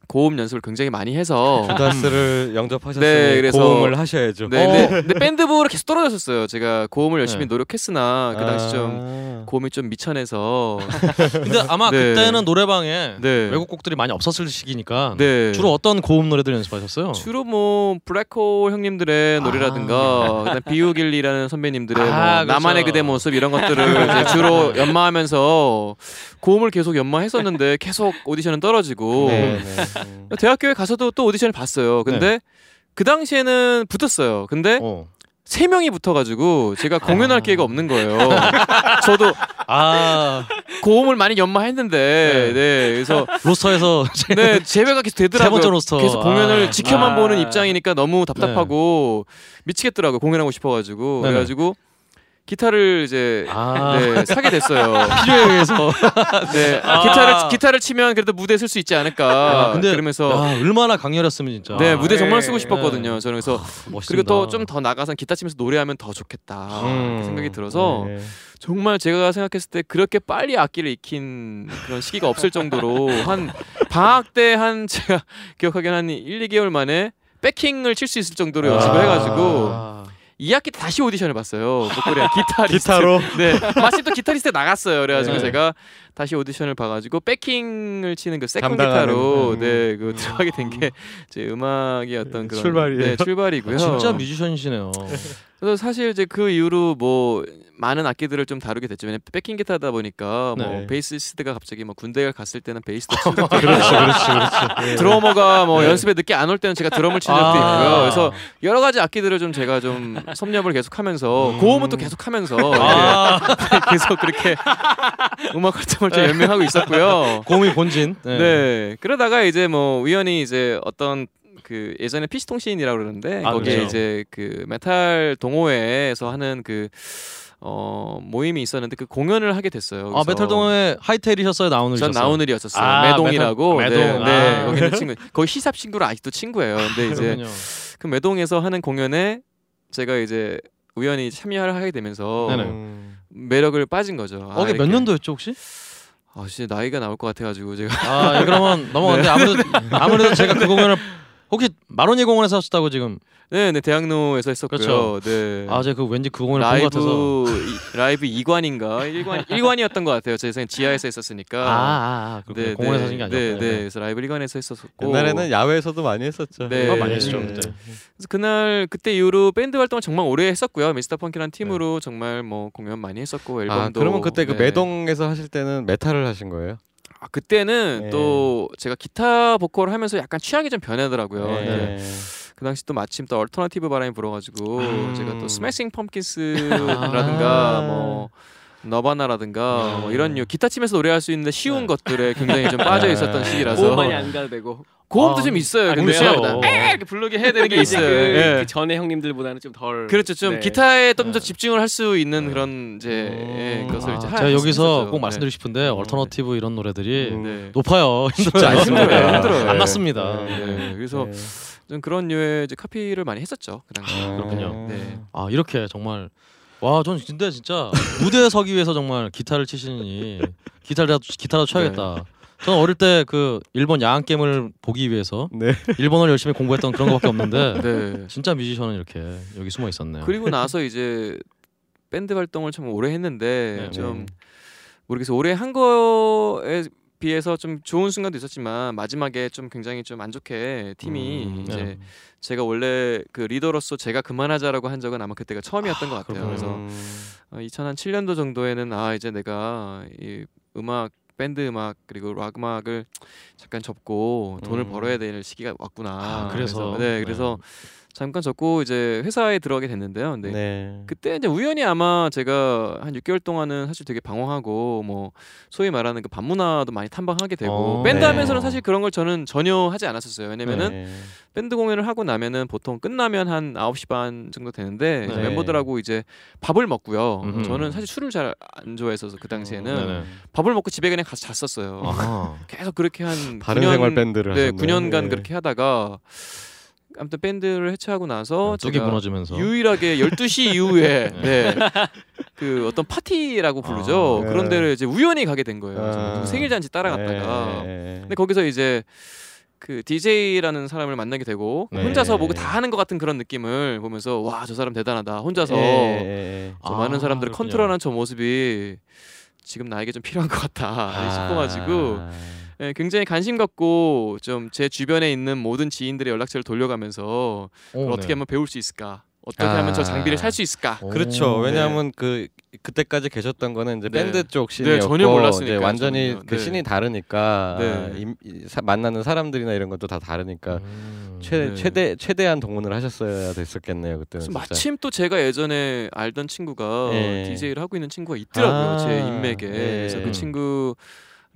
고음 연습을 굉장히 많이 해서 주다스를 영접하셨으니 네, 그래서- 고음을 하셔야죠. 네, 근데, 근데 밴드 부로 계속 떨어졌었어요. 제가 고음을 열심히 네. 노력했으나 그 당시 좀 아. 고음이 좀 미천해서 *laughs* 근데 아마 네. 그때는 노래방에 네. 외국 곡들이 많이 없었을 시기니까 네. 주로 어떤 고음 노래들 연습하셨어요? 주로 뭐 블랙홀 형님들의 노래라든가 그다음 비우길리라는 선배님들의 뭐 아, 그렇죠. 나만의 그대 모습 이런 것들을 *laughs* 이제 주로 연마하면서 고음을 계속 연마했었는데 계속 오디션은 떨어지고 네, 네. 음. 대학교에 가서도 또 오디션을 봤어요. 근데 그 당시에는 붙었어요. 근데 어. 세 명이 붙어가지고 제가 공연할 기회가 없는 거예요. *laughs* 저도 아 고음을 많이 연마했는데, 네, 그래서 로스터에서 *laughs* 네 제외가 계속 되더라고요. 세 번째 로스터. 계속 공연을 아. 지켜만 아. 보는 입장이니까 너무 답답하고 미치겠더라고요. 공연하고 싶어가지고 네네. 그래가지고 기타를 이제 아 네, 사게 됐어요. *laughs* 필요에 의해서. *laughs* 네, 아. 기타를 기타를 치면 그래도 무대에 설수 있지 않을까. 아, 근데 그러면서 야, 얼마나 강렬했으면 진짜. 네 무대 정말 네. 쓰고 싶었거든요. 저는 그래서 멋있습니다. 그리고 또 좀 더 나가서 기타 치면서 노래하면 더 좋겠다 이렇게 생각이 들어서 네. 정말 제가 생각했을 때 그렇게 빨리 악기를 익힌 그런 시기가 없을 정도로 한 방학 때 한 제가 기억하기엔 한 1, 2개월 만에 backing을 칠 수 있을 정도로 연습을 해가지고 아. 2학기 때 다시 오디션을 봤어요. 목소리 *laughs* 기타리스트. 기타로? 네. 마침 또 기타리스트 나갔어요. 그래가지고 네. 제가 다시 오디션을 봐가지고 backing을 치는 그 second 기타로 음. 네, 그 들어가게 된 게 제 음악의 어떤 그런 출발이에요. 네, 출발이고요. 아, 진짜 뮤지션이시네요. *laughs* 그래서 사실 이제 그 이후로 뭐 많은 악기들을 좀 다루게. 왜냐면 백킹 기타다 보니까 뭐 네. 베이시스트가 갑자기 뭐 군대 갔을 때는 베이스도 친 적도 *laughs* 있고 그렇지, 그렇지, 그렇지. 드러머가 뭐 연습에 늦게 안 올 때는 제가 드럼을 친 적도 아. 있고요. 그래서 여러 가지 악기들을 좀 제가 좀 섭렵을 계속하면서 고음은 또 계속하면서 아, *laughs* 계속 그렇게 음악 활동을 좀 연명하고 있었고요. 고음이 본진. 네. 네. 그러다가 이제 뭐 우연히 이제 어떤 그 예전에 PC 통신이라고 그러는데 아, 거기에 그렇죠. 이제 그 메탈 동호회에서 하는 그 어, 모임이 있었는데 그 공연을 하게 됐어요. 아 메탈 동호회 하이텔이셨어요, 나우누리셨어요? 전 나우누리였었어요. 아, 매동이라고. 메탈- 네, 매동. 네. 아. 거기는 친구. 거기 시삽 친구로 아직도 친구예요. 근데 이제 그렇군요. 그 매동에서 하는 공연에 제가 이제 우연히 참여를 하게 되면서 네네. 음. 매력을 빠진 거죠. 아, 어, 이게 몇 이렇게. 년도였죠 혹시? 아, 진짜 나이가 나올 것 같아가지고 제가 아, 예, 그러면 넘어갔는데 *laughs* 아무래도 아무래도 제가 그 공연을 마로니에 공원에서 하셨다고 지금 네, 네 대학로에서 했었고요. 그렇죠. 네. 아 제가 그 왠지 그 공연을 본것 같아서 라이브 이, 라이브 2관인가 1관 1관이었던 것 같아요. 제 생각 지하에서 했었으니까. 아, 아, 아 그렇군요. 공원에서 하신 게 아니었고 네, 네. 그래서 라이브 1관에서 했었고 옛날에는 야외에서도 많이 했었죠. 네. 아, 많이 네. 했죠 네. 그때. 그래서 그날 그때 이후로 밴드 활동을 정말 오래 했었고요. 미스터 펑키라는 팀으로 정말 뭐 공연 많이 했었고 앨범도 아 그러면 그때 그 네. 매동에서 하실 때는 메탈을 하신 거예요? 아, 그때는 네. 또 제가 기타 보컬을 하면서 약간 취향이 좀 변하더라고요. 네. 네. 그 당시 또 마침 또 alternative 바람이 불어가지고 음. 제가 또 스매싱 펌킨스라든가 아. 뭐 너바나라든가 네. 뭐 이런 류 기타 치면서 노래할 수 있는 쉬운 것들에 굉장히 좀 빠져 있었던 네. 시기라서 많이 안 가도 되고 고음도 아, 좀 있어요. 아, 근데 그렇죠. 나- 에 이렇게 부르게 해야 되는 게 있어요. 그, 예. 그 전에 형님들보다는 좀 덜. 그렇죠. 좀 네. 기타에 좀더 네. 집중을 할 수 있는 그런 이제 예, 음. 것을 아, 이제 제가 할 여기서 수 있었죠. 꼭 말씀드리고 싶은데 alternative 이런 노래들이 음. 네. 네. 높아요. 힘들지 않습니다. 않습니다. 힘들어요. 안 맞습니다. 네. 네, 그래서 네. 좀 그런 류의 이제 카피를 많이 했었죠. 그 당시. 아, 그렇군요. 네. 아 이렇게 정말 와, 전 근데 진짜 무대에 서기 위해서 정말 기타를 치시니 기타라도 기타라도 쳐야겠다. 저는 어릴 때 그 일본 야한 게임을 보기 위해서 네. 일본어를 열심히 공부했던 그런 것밖에 없는데 *laughs* 네. 진짜 뮤지션은 이렇게 여기 숨어 있었네요. 그리고 나서 이제 밴드 활동을 참 오래 했는데 네, 좀 네. 모르겠어요. 오래 한 거에 비해서 좀 좋은 순간도 있었지만 마지막에 좀 굉장히 좀 안 좋게 팀이 음, 이제 네. 제가 원래 그 리더로서 제가 그만하자라고 한 적은 아마 그때가 처음이었던 것 같아요. 그렇군요. 그래서 음. 어, 2007년도 정도에는 아 이제 내가 이 음악 밴드 음악 그리고 락 음악을 잠깐 접고 돈을 음. 벌어야 될 시기가 왔구나. 아, 그래서? 네 그래서 잠깐 접고 이제 회사에 들어가게 됐는데요. 근데 네. 그때 이제 우연히 아마 제가 한 6개월 동안은 사실 되게 방황하고 뭐 소위 말하는 그 반문화도 많이 탐방하게 되고 어, 밴드 네. 하면서는 사실 그런 걸 저는 전혀 하지 않았었어요. 왜냐면은 네. 밴드 공연을 하고 나면은 보통 끝나면 한 9시 반 정도 되는데 이제 네. 멤버들하고 이제 밥을 먹고요. 음흠. 저는 사실 술을 잘 안 좋아했어서 그 당시에는 네네. 밥을 먹고 집에 그냥 가서 잤었어요. 계속 그렇게 한 다른 9년, 생활 밴드를 네, 하셨네요. 9년간 네. 그렇게 하다가 아무튼 밴드를 해체하고 나서 둑이 제가 무너지면서 유일하게 12시 *laughs* 이후에 네. 그 어떤 파티라고 부르죠. 아, 네. 그런 데를 이제 우연히 가게 된 거예요. 아. 저 누구 생일 잔치 따라갔다가. 네. 근데 거기서 이제 그 DJ라는 사람을 만나게 되고 네. 혼자서 뭐다 하는 것 같은 그런 느낌을 보면서 와 저 사람 대단하다. 혼자서 예. 저 아, 많은 사람들을 그렇군요. 컨트롤하는 저 모습이 지금 나에게 좀 필요한 것 같다 아. 싶어가지고 예, 굉장히 관심 갖고 좀 제 주변에 있는 모든 지인들의 연락처를 돌려가면서 오, 어떻게 네. 하면 배울 수 있을까? 어떻게 아. 하면 저 장비를 살 수 있을까? 오, 그렇죠. 네. 왜냐하면 그 그때까지 계셨던 거는 이제 네. 밴드 쪽 네, 씬이었고 전혀 몰랐으니까, 이제 완전히 저는요. 그 네. 씬이 다르니까 네. 임- 이- 사- 만나는 사람들이나 이런 것도 다 다르니까 음. 최 네. 최대 최대한 동원을 하셨어야 됐었겠네요 진짜. 마침 또 제가 예전에 알던 친구가 예. DJ를 하고 있는 친구가 있더라고요. 아, 제 인맥에. 그래서 예. 그 친구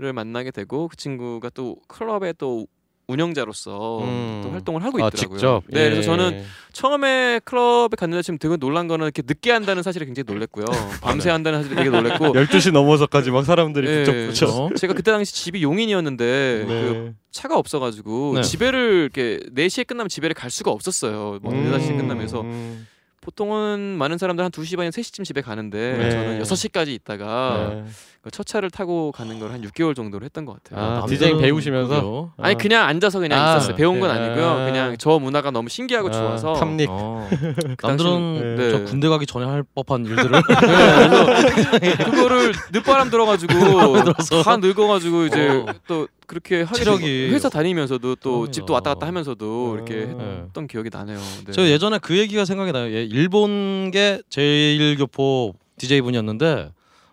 를 만나게 되고 그 친구가 또 클럽의 또 운영자로서 음. 또 활동을 하고 아, 있더라고요. 직접. 네, 그래서 예. 저는 처음에 클럽에 갔는데 지금 되게 놀란 거는 이렇게 늦게 한다는 사실에 굉장히 놀랬고요. *laughs* 밤새 한다는 사실에 되게 놀랬고 *laughs* 12시 넘어서까지 막 사람들이 예, 붙잡붙여. 어? 제가 그때 당시 집이 용인이었는데 그 네. 차가 없어 가지고 네. 집에를 이렇게 4시에 끝나면 집에를 갈 수가 없었어요. 뭐 4시에 끝나면서 음. 보통은 많은 사람들 한 2시 반이나 3시쯤 집에 가는데 네. 저는 6시까지 있다가 네. 그첫 차를 타고 가는 걸 한 6개월 정도를 했던 것 같아요. 아, 남들은 디자인 배우시면서 그죠? 아니 그냥 앉아서 그냥 아, 있었어요. 배운 건 네. 아니고요. 아. 그냥 저 문화가 너무 신기하고 아, 좋아서 탐닉. 어. 그 남들은 당시는- 저 네. 군대 가기 전에 할 법한 일들을 *laughs* 네, *laughs* 그거를 늦바람 들어가지고. *laughs* 다 늙어가지고 이제 어. 또 그렇게 체력이. 회사 다니면서도 또 그럼요. 집도 왔다 갔다 하면서도 이렇게 네. 했던 기억이 나네요. 네. 저 예전에 그 얘기가 생각이 나요. 예, 일본계 재일교포 DJ 분이었는데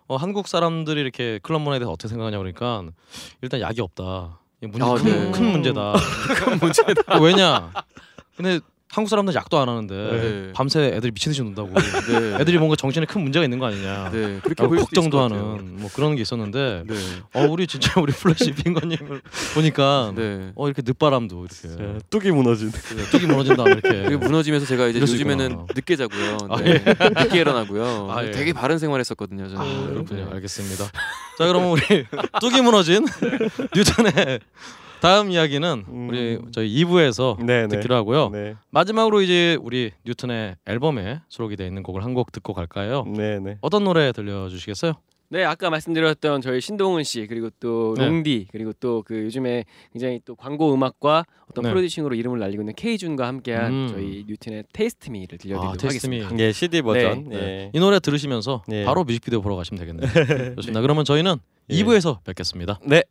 어, 한국 사람들이 이렇게 클럽 문화에 대해서 어떻게 생각하냐 그러니까 일단 약이 없다. 이게 문제 아, 큰, 네. 큰 문제다. *laughs* 큰 문제다. 왜냐? 근데 한국 사람들 약도 안 하는데 네. 밤새 애들이 미친 듯이 논다고. 네. 애들이 뭔가 정신에 큰 문제가 있는 거 아니냐. 네. 그렇게 걱정도. 하는 뭐 그런 게 있었는데 네. 어 우리 진짜 우리 플래시 핑거님을 *laughs* 보니까 네. 어 이렇게 늦바람도 이렇게 네, 둑이 무너진. 네, 둑이 무너진다 이렇게 그게 무너지면서 제가 이제 요즘에는 있구나. 늦게 자고요. 아, 네. *laughs* 늦게 일어나고요. 아, 예. 되게 바른 생활했었거든요. 저는. 아, 그렇군요. 네. 알겠습니다. 자, 그러면 우리 *laughs* 둑이 무너진 뉴턴의 다음 이야기는 음. 우리 저희 2부에서 네, 네. 듣기로 하고요. 네, 마지막으로 이제 우리 뉴턴의 앨범에 수록이 되어 있는 곡을 한 곡 듣고 갈까요? 네, 네. 어떤 노래 들려주시겠어요? 네 아까 말씀드렸던 저희 신동훈 씨 그리고 또 네. 롱디 그리고 또 그 요즘에 굉장히 또 광고 음악과 어떤 네. producing으로 이름을 날리고 있는 K준과 함께한 음. 저희 뉴튼의 Taste Me를 들려드리도록 아, Taste Me. 하겠습니다. 예, CD 버전. 네. 예. 이 노래 들으시면서 네. 바로 뮤직비디오 보러 가시면 되겠네요. *laughs* 좋습니다. 그러면 저희는 예. 2부에서 뵙겠습니다. 네.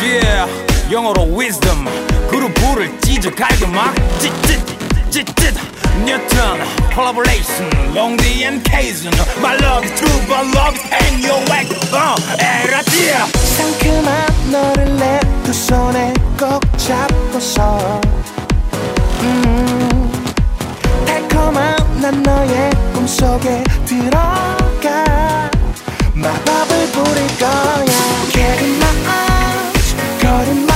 Yeah, 영어로 wisdom. 그룹을 찢어 갈겨 막 찢찢찢찢. 뉴턴 collaboration. 롱디 앤 케이즌 My love is true but love is and your way 어 에라디아 상큼한 너를 내 두 손에 꼭 잡고서. 음, 달콤한 난 너의 꿈속에 들어가. 마법을 부릴 거야. my caught in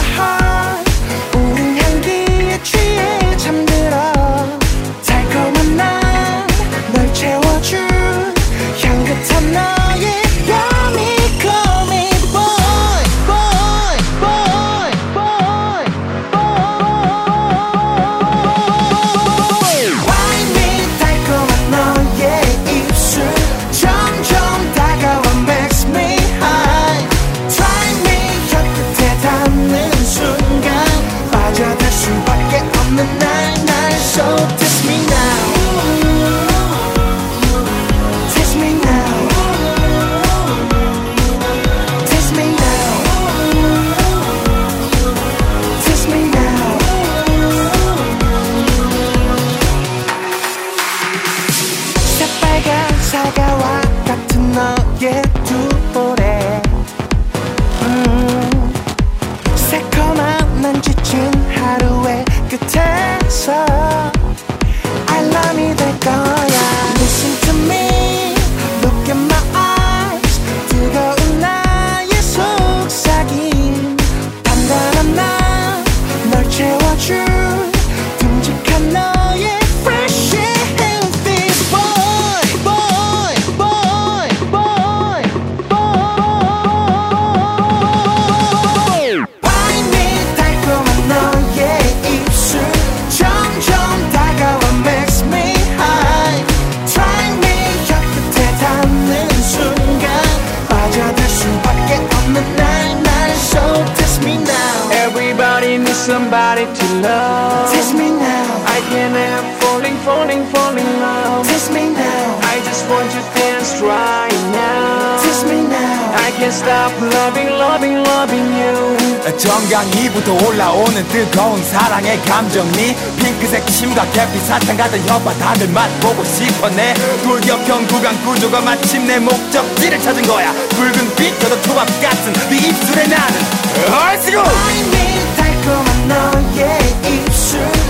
사과와 같은 너의 두 볼에. 음, 새콤한 난 지친 하루의 끝에서 알람이 될거 stop loving loving loving you. 정강이부터 올라오는 뜨거운 사랑의 감정이 핑크색 심각해 비사탕 가득 혓바 다들 맛보고 싶었네. 돌격형 구강 구조가 마침 내 목적지를 찾은 거야. 붉은 빛 저도 초밥 같은 네 입술에 나는. 어, 얼씨구! 달콤한 너의 입술.